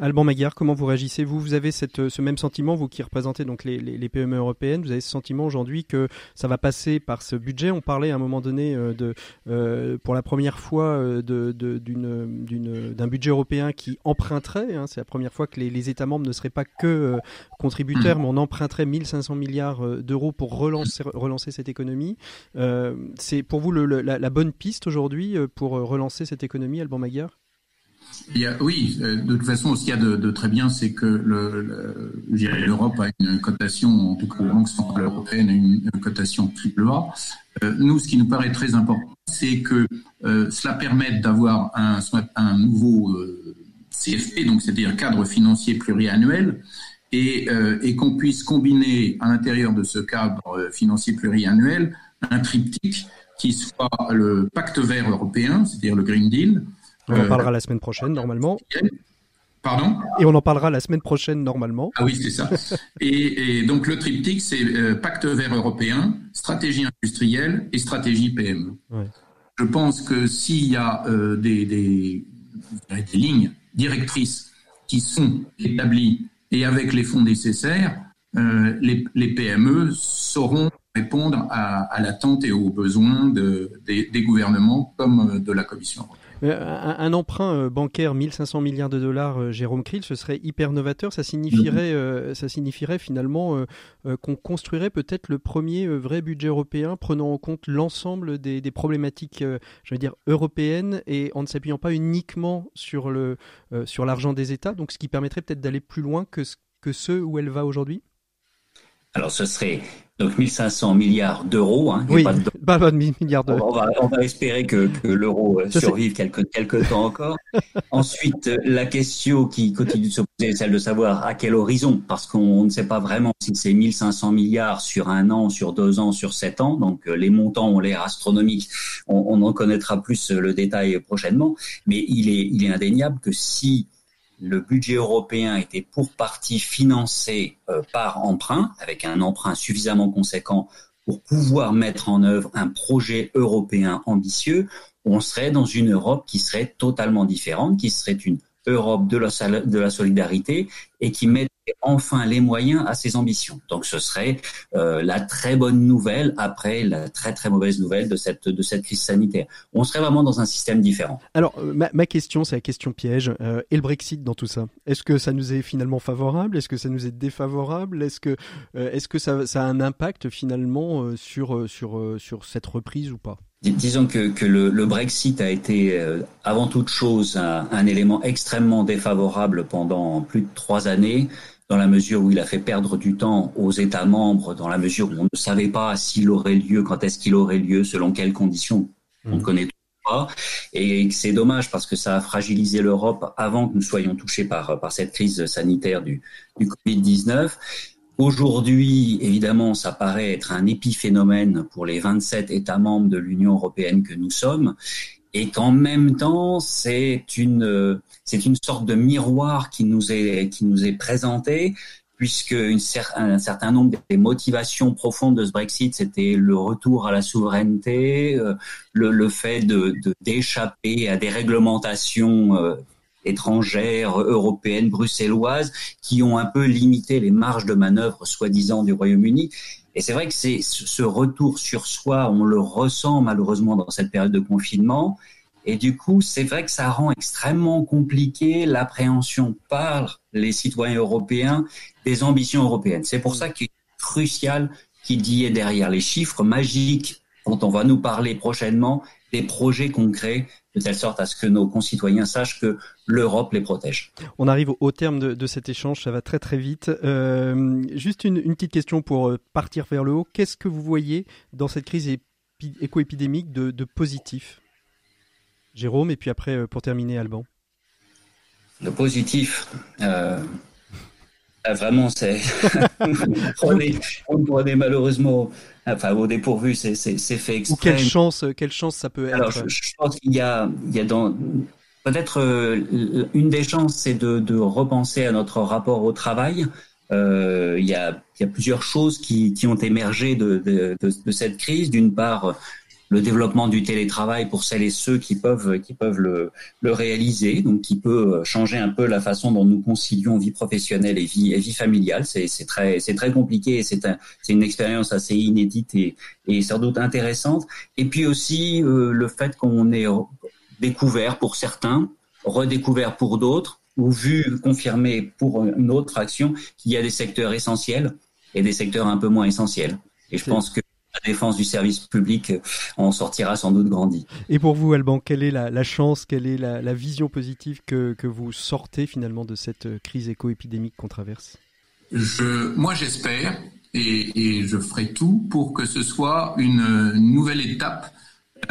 Alban Maguire, comment vous réagissez? Vous Vous avez cette, ce même sentiment, vous qui représentez donc les, les, PME européennes, vous avez ce sentiment aujourd'hui que ça va passer par ce budget? On parlait à un moment donné euh, de, euh, pour la première fois euh, de, d'un budget européen qui emprunterait. Hein, c'est la première fois que les, les, États membres ne seraient pas que contributeurs, mmh. mais on emprunterait 1500 milliards d'euros pour relancer, relancer cette économie. c'est pour vous le, la, la, bonne piste aujourd'hui pour relancer cette économie, Alban Maguire? Oui, euh, de toute façon, ce qu'il y a de, très bien, c'est que l'Europe a une cotation, en tout cas la Banque centrale européenne a une, cotation triple A. Euh, nous, ce qui nous paraît très important, c'est que euh, cela permette d'avoir un, un nouveau CFP, donc c'est-à-dire cadre financier pluriannuel, et, et qu'on puisse combiner à l'intérieur de ce cadre financier pluriannuel un triptyque qui soit le pacte vert européen, c'est-à-dire le Green Deal, on en euh, parlera la semaine prochaine, normalement. Pardon? Et on en parlera la semaine prochaine, normalement. Ah oui, c'est ça. et, donc, le triptyque, c'est euh, pacte vert européen, stratégie industrielle et stratégie PME. Je pense que s'il y a euh, des, des, lignes directrices qui sont établies et avec les fonds nécessaires, les, les, PME sauront répondre à, à l'attente et aux besoins de, des, des, gouvernements comme de la Commission européenne. Euh, un, emprunt euh, bancaire 1500 milliards de dollars, euh, Jérôme Krill, ce serait hyper novateur. Ça signifierait, mhm. ça signifierait finalement qu'on construirait peut-être le premier vrai budget européen prenant en compte l'ensemble des, problématiques, je veux dire, européennes et en ne s'appuyant pas uniquement sur le sur l'argent des États. Donc, ce qui permettrait peut-être d'aller plus loin que que ceux où elle va aujourd'hui. Alors, ce serait donc 1500 milliards d'euros. Hein, oui, pas, de... milliards d'euros. On va, on va espérer que, que l'euro euh, survive quelques, quelques temps encore. Ensuite, la question qui continue de se poser est celle de savoir à quel horizon, parce qu'on ne sait pas vraiment si c'est 1500 milliards sur un an, sur deux ans, sur sept ans. Donc euh, les montants ont l'air astronomiques. On, on en connaîtra plus le détail prochainement. Mais il est, il est indéniable que si le budget européen était pour partie financé euh, par emprunt, avec un emprunt suffisamment conséquent pour pouvoir mettre en œuvre un projet européen ambitieux, on serait dans une Europe qui serait totalement différente, qui serait une Europe de la, solidarité et qui met enfin les moyens à ses ambitions. Donc ce serait euh, la très bonne nouvelle après la très très mauvaise nouvelle de cette de cette crise sanitaire. On serait vraiment dans un système différent. Alors euh, ma, question c'est la question piège euh, et le Brexit dans tout ça? Est-ce que ça nous est finalement favorable? Est-ce que ça nous est défavorable? Est-ce que est-ce que ça, ça, a un impact finalement sur sur sur cette reprise ou pas? Disons que, que le, le, Brexit a été avant toute chose un, un, élément extrêmement défavorable pendant plus de trois années dans la mesure où il a fait perdre du temps aux États membres, dans la mesure où on ne savait pas s'il aurait lieu, quand est-ce qu'il aurait lieu, selon quelles conditions. On ne mmh. connaît pas. Et c'est dommage parce que ça a fragilisé l'Europe avant que nous soyons touchés par, par cette crise sanitaire du, du Covid-19. Aujourd'hui, évidemment, ça paraît être un épiphénomène pour les 27 États membres de l'Union européenne que nous sommes. Et qu'en même temps, c'est une, c'est une sorte de miroir qui nous est, qui nous est présenté, puisque un certain nombre des motivations profondes de ce Brexit, c'était le retour à la souveraineté, euh, le, le, fait de d'échapper à des réglementations euh, étrangères, européennes, bruxelloises, qui ont un peu limité les marges de manœuvre soi-disant du Royaume-Uni. Et c'est vrai que c'est ce retour sur soi, on le ressent malheureusement dans cette période de confinement. Et du coup, c'est vrai que ça rend extrêmement compliqué l'appréhension par les citoyens européens des ambitions européennes. C'est pour ça qu'il est crucial qu'il y ait derrière les chiffres magiques dont on va nous parler prochainement, des projets concrets, de telle sorte à ce que nos concitoyens sachent que l'Europe les protège. On arrive au terme de, cet échange, ça va très très vite. Euh, juste une, petite question pour euh, partir vers le haut. Qu'est-ce que vous voyez dans cette crise éco-épidémique de, de positif? Jérôme, et puis après, euh, pour terminer, Alban. Le positif, euh, ah, vraiment, c'est. on prenait malheureusement, enfin, au dépourvu, c'est fait exprès. Ou quelle chance, quelle chance ça peut être? Alors, je, pense qu'il y a, il y a dans. Peut-être euh, une des chances, c'est de, de, repenser à notre rapport au travail. Euh, il, y a, il y a plusieurs choses qui, qui ont émergé de, de, de, de cette crise. D'une part, le développement du télétravail pour celles et ceux qui peuvent qui peuvent le, le réaliser, donc qui peut changer un peu la façon dont nous concilions vie professionnelle et vie et vie familiale. C'est c'est très c'est très compliqué et c'est un, c'est une expérience assez inédite et, et sans doute intéressante. Et puis aussi euh, le fait qu'on ait découvert pour certains, redécouvert pour d'autres, ou vu confirmé pour une autre action qu'il y a des secteurs essentiels et des secteurs un peu moins essentiels. Et je pense que la défense du service public en sortira sans doute grandi. Et pour vous, Alban, quelle est la, chance, quelle est la, vision positive que, vous sortez finalement de cette crise éco-épidémique qu'on traverse? Je, Moi, j'espère et, je ferai tout pour que ce soit une nouvelle étape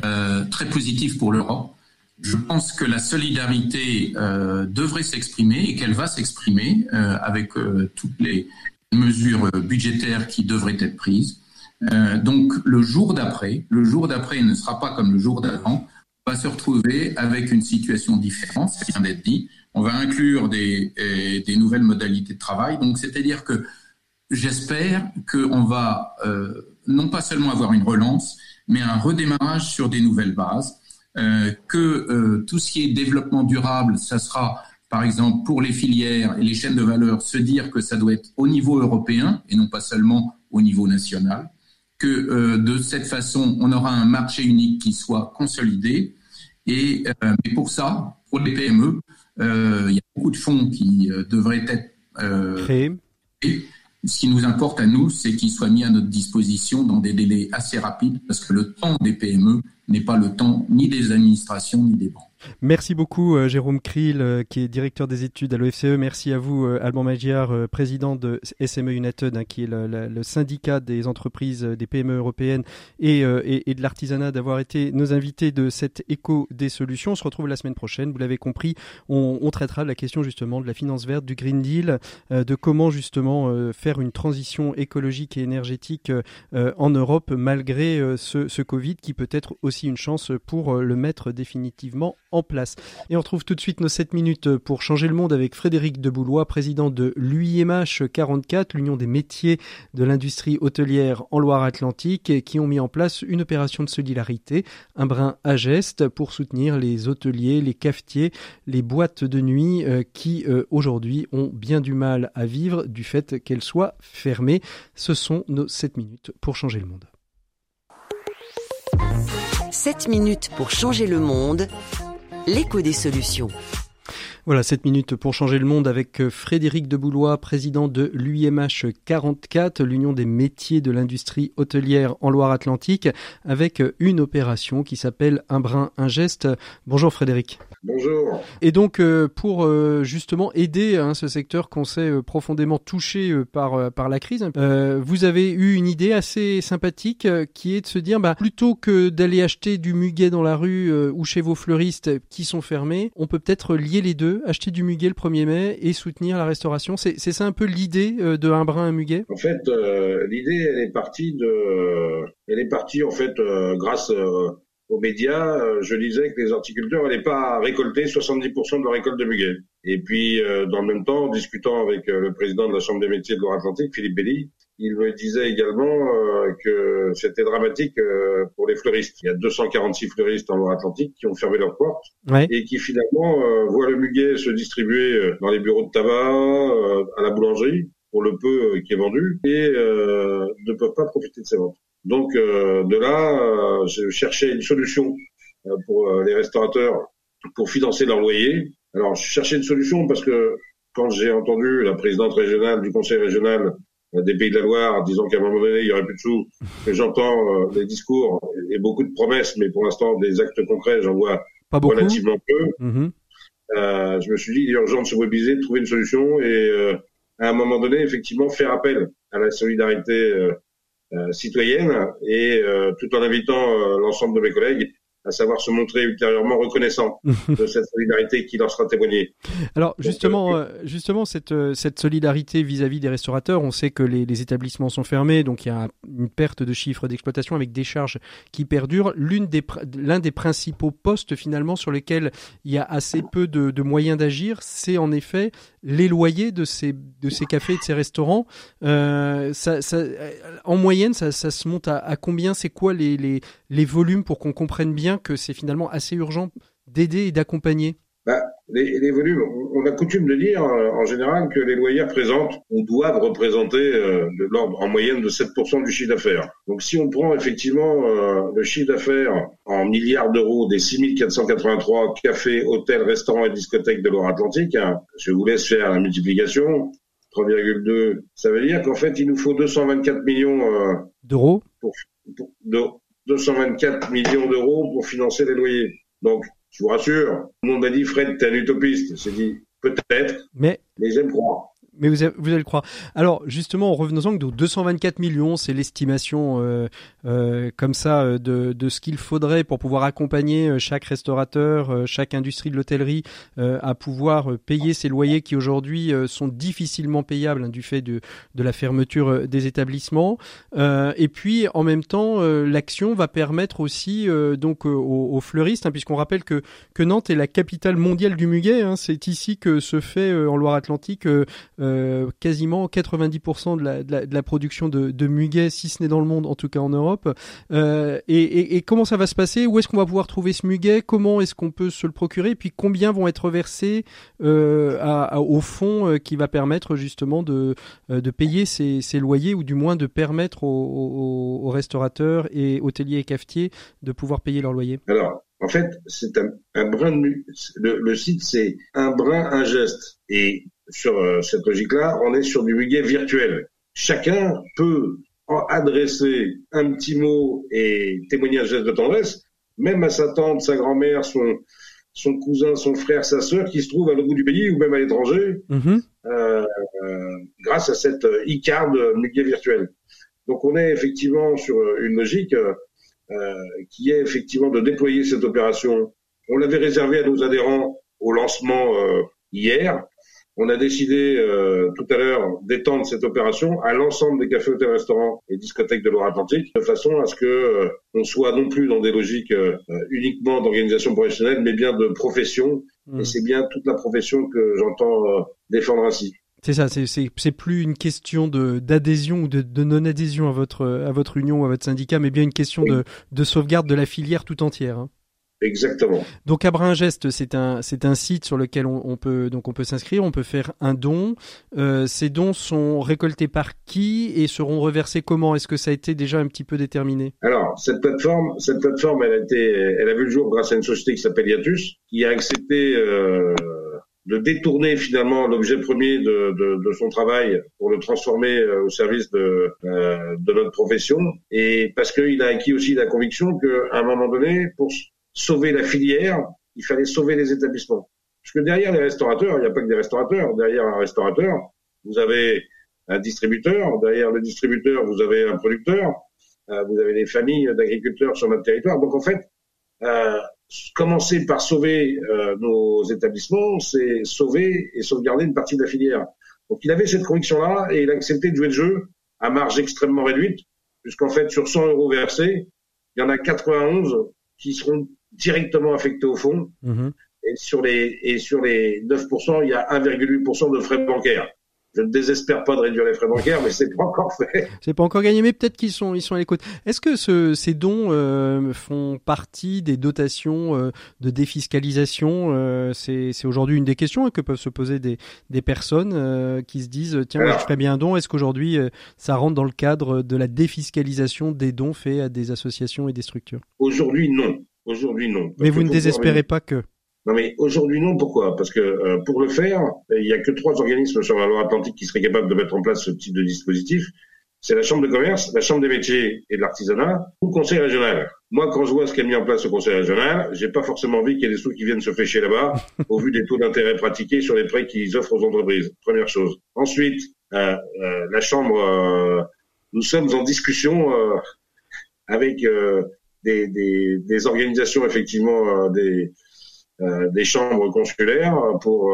euh, très positive pour l'Europe. Je pense que la solidarité euh, devrait s'exprimer et qu'elle va s'exprimer euh, avec toutes les mesures budgétaires qui devraient être prises. Euh, donc le jour d'après, le jour d'après ne sera pas comme le jour d'avant. On va se retrouver avec une situation différente, ça vient d'être dit. On va inclure des, euh, nouvelles modalités de travail. Donc c'est-à-dire que j'espère qu'on va euh, non pas seulement avoir une relance, mais un redémarrage sur des nouvelles bases. Que tout ce qui est développement durable, ça sera par exemple pour les filières et les chaînes de valeur, se dire que ça doit être au niveau européen et non pas seulement au niveau national que euh, de cette façon, on aura un marché unique qui soit consolidé. Et euh, mais pour ça, pour les PME, euh, il y a beaucoup de fonds qui devraient être créés. Et ce qui nous importe à nous, c'est qu'ils soient mis à notre disposition dans des délais assez rapides, parce que le temps des PME n'est pas le temps ni des administrations ni des banques. Merci beaucoup euh, Jérôme Kriel, euh, qui est directeur des études à l'OFCE. Merci à vous euh, Alban Magyar, président de SME United, hein, qui est le, syndicat des entreprises des PME européennes et, de l'artisanat, d'avoir été nos invités de cette écho des solutions. On se retrouve la semaine prochaine. Vous l'avez compris, on, on, traitera la question justement de la finance verte, du Green Deal, de comment justement faire une transition écologique et énergétique en Europe malgré ce, ce Covid qui peut être aussi une chance pour le mettre définitivement en place. Et on retrouve tout de suite nos 7 minutes pour changer le monde avec Frédéric Deboulois, président de l'UIMH 44, l'Union des métiers de l'industrie hôtelière en Loire-Atlantique, qui ont mis en place une opération de solidarité, un brin à geste pour soutenir les hôteliers, les cafetiers, les boîtes de nuit euh, qui euh, aujourd'hui ont bien du mal à vivre du fait qu'elles soient fermées. Ce sont nos 7 minutes pour changer le monde. 7 minutes pour changer le monde l'écho des solutions. Voilà, 7 minutes pour changer le monde avec euh, Frédéric Deboulois, président de l'UIMH 44, l'Union des métiers de l'industrie hôtelière en Loire-Atlantique, avec euh, une opération qui s'appelle Un brin, un geste. Bonjour Frédéric. Bonjour. Et donc, euh, pour justement aider hein, ce secteur qu'on sait profondément touché par, par la crise, vous avez eu une idée assez sympathique qui est de se dire, bah, plutôt que d'aller acheter du muguet dans la rue ou chez vos fleuristes qui sont fermés, on peut peut-être lier les deux acheter du muguet le 1er mai et soutenir la restauration. C'est ça un peu l'idée euh, de un brin un muguet? En fait, euh, l'idée, elle est partie de, elle est partie en fait euh, grâce aux médias. je disais que les horticulteurs n'allaient pas récolter 70% de leur récolte de muguet. Et puis, dans le même temps, en discutant avec le président de la Chambre des métiers de Loire-Atlantique, Philippe Belly, il me disait également euh, c'était dramatique euh, pour les fleuristes. Il y a 246 fleuristes en Loire-Atlantique qui ont fermé leurs portes et qui finalement euh, voient le muguet se distribuer dans les bureaux de tabac, à la boulangerie pour le peu qui est vendu et ne peuvent pas profiter de ces ventes. Donc de là, je cherchais une solution pour les restaurateurs pour financer leur loyer. Alors je cherchais une solution parce que quand j'ai entendu la présidente régionale du conseil régional des Pays de la Loire, disant qu'à un moment donné, il y aurait plus de sous. J'entends des discours et beaucoup de promesses, mais pour l'instant, des actes concrets, j'en vois Pas relativement peu. Mhm. Euh, je me suis dit, il est urgent de se mobiliser, de trouver une solution et euh, à un moment donné, effectivement, faire appel à la solidarité euh, euh, citoyenne et euh, tout en invitant euh, l'ensemble de mes collègues à savoir se montrer ultérieurement reconnaissant de cette solidarité qui leur sera témoignée. Alors justement, euh, justement cette, euh, cette solidarité vis-à-vis des restaurateurs, on sait que les, les établissements sont fermés, donc il y a une perte de chiffre d'exploitation avec des charges qui perdurent. L'une des, pr- L'un des principaux postes finalement sur lesquels il y a assez peu de, de moyens d'agir, c'est en effet les loyers de ces, cafés et de ces restaurants. Euh, ça, euh, en moyenne, ça, se monte à, combien? C'est quoi les volumes pour qu'on comprenne bien que c'est finalement assez urgent d'aider et d'accompagner? Bah, les, les volumes, on on a coutume de dire euh, en général que les loyers représentent ou doivent représenter euh, de l'ordre en moyenne de 7% du chiffre d'affaires. Donc si on prend effectivement euh, le chiffre d'affaires en milliards d'euros des 6483 cafés, hôtels, restaurants et discothèques de Loire-Atlantique, hein, je vous laisse faire la multiplication, 3,2, ça veut dire qu'en fait il nous faut 224 millions euh, d'euros pour, de 224 millions d'euros pour financer les loyers. Donc, je vous rassure, tout le monde m'a dit, Fred, t'es un utopiste. J'ai dit, peut-être, Mais mais j'aime croire. Mais vous, avez- vous allez le croire. Alors, justement, revenons-en que de 224 millions, c'est l'estimation euh, euh, comme ça euh, de, de ce qu'il faudrait pour pouvoir accompagner euh, chaque restaurateur, euh, chaque industrie de l'hôtellerie euh, à pouvoir payer ces loyers qui aujourd'hui sont difficilement payables hein, du fait de, de la fermeture des établissements. Et puis, en même temps, l'action va permettre aussi donc aux, fleuristes, hein, puisqu'on rappelle que, que Nantes est la capitale mondiale du muguet. hein. c'est ici que se fait en Loire-Atlantique euh, quasiment 90% de la, production de, de muguet, si ce n'est dans le monde, en tout cas en Europe. Euh, et, comment ça va se passer? Où est-ce qu'on va pouvoir trouver ce muguet? Comment est-ce qu'on peut se le procurer? Et puis combien vont être versés euh, au fonds qui va permettre justement de, payer ces, loyers ou du moins de permettre aux, restaurateurs et hôteliers et cafetiers de pouvoir payer leur loyer Alors, en fait, c'est un, brin de le, le site, c'est un brin, un geste. Et sur euh, cette logique-là, on est sur du muguet virtuel. Chacun peut en adresser un petit mot et témoigner un geste de tendresse, même à sa tante, sa grand-mère, son, son cousin, son frère, sa sœur, qui se trouve à l'autre bout du pays ou même à l'étranger, Mhm. euh, euh, grâce à cette euh, e-card muguet virtuel. Donc on est effectivement sur euh, une logique qui est effectivement de déployer cette opération. On l'avait réservé à nos adhérents au lancement euh, hier. On a décidé euh, tout à l'heure d'étendre cette opération à l'ensemble des cafés, hôtels, restaurants et discothèques de Loire-Atlantique, de façon à ce que euh, on soit non plus dans des logiques euh, euh, uniquement d'organisation professionnelle, mais bien de profession. Mhm. Et c'est bien toute la profession que j'entends euh, défendre ainsi. C'est ça, c'est- plus une question d'adhésion ou de, de non-adhésion à votre à votre union ou à votre syndicat, mais bien une question Oui. de, de sauvegarde de la filière tout entière. hein. Exactement. Donc Abrin Geste, c'est un c'est un site sur lequel on, on peut donc on peut s'inscrire, on peut faire un don. Euh, ces dons sont récoltés par qui et seront reversés comment? Est-ce que ça a été déjà un petit peu déterminé? Alors, cette plateforme, cette plateforme, elle a été, elle a vu le jour grâce à une société qui s'appelle Iatus, qui a accepté euh, de détourner finalement l'objet premier de, de, de son travail pour le transformer euh, au service de, euh, de notre profession, et parce qu'il a acquis aussi la conviction qu'à un moment donné, pour sauver la filière, il fallait sauver les établissements. Parce que derrière les restaurateurs, il n'y a pas que des restaurateurs. Derrière un restaurateur, vous avez un distributeur. Derrière le distributeur, vous avez un producteur. Euh, vous avez des familles d'agriculteurs sur notre territoire. Donc en fait, euh, commencer par sauver euh, nos établissements, c'est sauver et sauvegarder une partie de la filière. Donc il avait cette conviction-là et il a accepté de jouer le jeu à marge extrêmement réduite, puisqu'en fait sur 100 euros versés, il y en a 91 qui seront directement affectés au fonds. Mhm. Et sur les, et sur les 9%, il y a 1,8% de frais bancaires. Je ne désespère pas de réduire les frais bancaires, mais c'est pas encore fait. C'est pas encore gagné, mais peut-être qu'ils sont ils sont à l'écoute. Est-ce que ce, ces dons euh, font partie des dotations euh, de défiscalisation euh, C'est aujourd'hui une des questions hein, que peuvent se poser des des personnes euh, qui se disent tiens moi, je ferais bien un don. Est-ce qu'aujourd'hui euh, ça rentre dans le cadre de la défiscalisation des dons faits à des associations et des structures? Aujourd'hui, non. Aujourd'hui, non. Parce Mais vous ne désespérez pas que Non mais aujourd'hui non, pourquoi? Parce que euh, pour le faire, il n'y a que trois organismes sur la Loire-Atlantique qui seraient capables de mettre en place ce type de dispositif. C'est la Chambre de commerce, la Chambre des métiers et de l'artisanat ou le Conseil régional. Moi, quand je vois ce qu'a mis en place le Conseil régional, j'ai pas forcément envie qu'il y ait des sous qui viennent se fêcher là-bas, au vu des taux d'intérêt pratiqués sur les prêts qu'ils offrent aux entreprises. Première chose. Ensuite, euh, euh, la Chambre, nous sommes en discussion avec des, des, des, organisations, effectivement, des, des chambres consulaires pour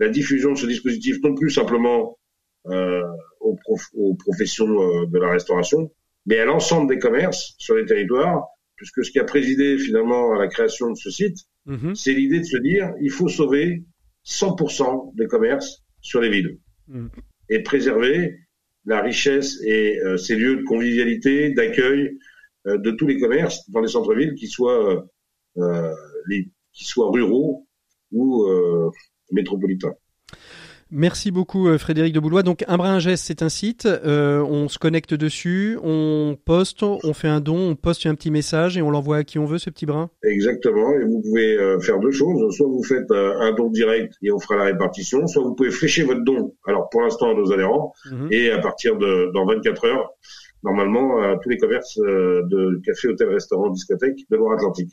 la diffusion de ce dispositif, non plus simplement euh, aux, aux, professions euh, de la restauration, mais à l'ensemble des commerces sur les territoires, puisque ce qui a présidé finalement à la création de ce site, mhm. c'est l'idée de se dire il faut sauver 100% des commerces sur les villes mhm. et préserver la richesse et euh, ces lieux de convivialité, d'accueil euh, de tous les commerces dans les centres-villes, qui soient euh, les, soient ruraux ou métropolitains. Merci beaucoup euh, Frédéric de Boulois. Donc un brin geste, c'est un site. Euh, on se connecte dessus, on poste, on fait un don, on poste un petit message et on l'envoie à qui on veut ce petit brin? Exactement. Et vous pouvez euh, faire deux choses. Soit vous faites un don direct et on fera la répartition. Soit vous pouvez flécher votre don. Alors pour l'instant à nos adhérents mhm. et à partir de dans 24 heures normalement à tous les commerces de café, hôtel, restaurant, discothèque de Loire-Atlantique.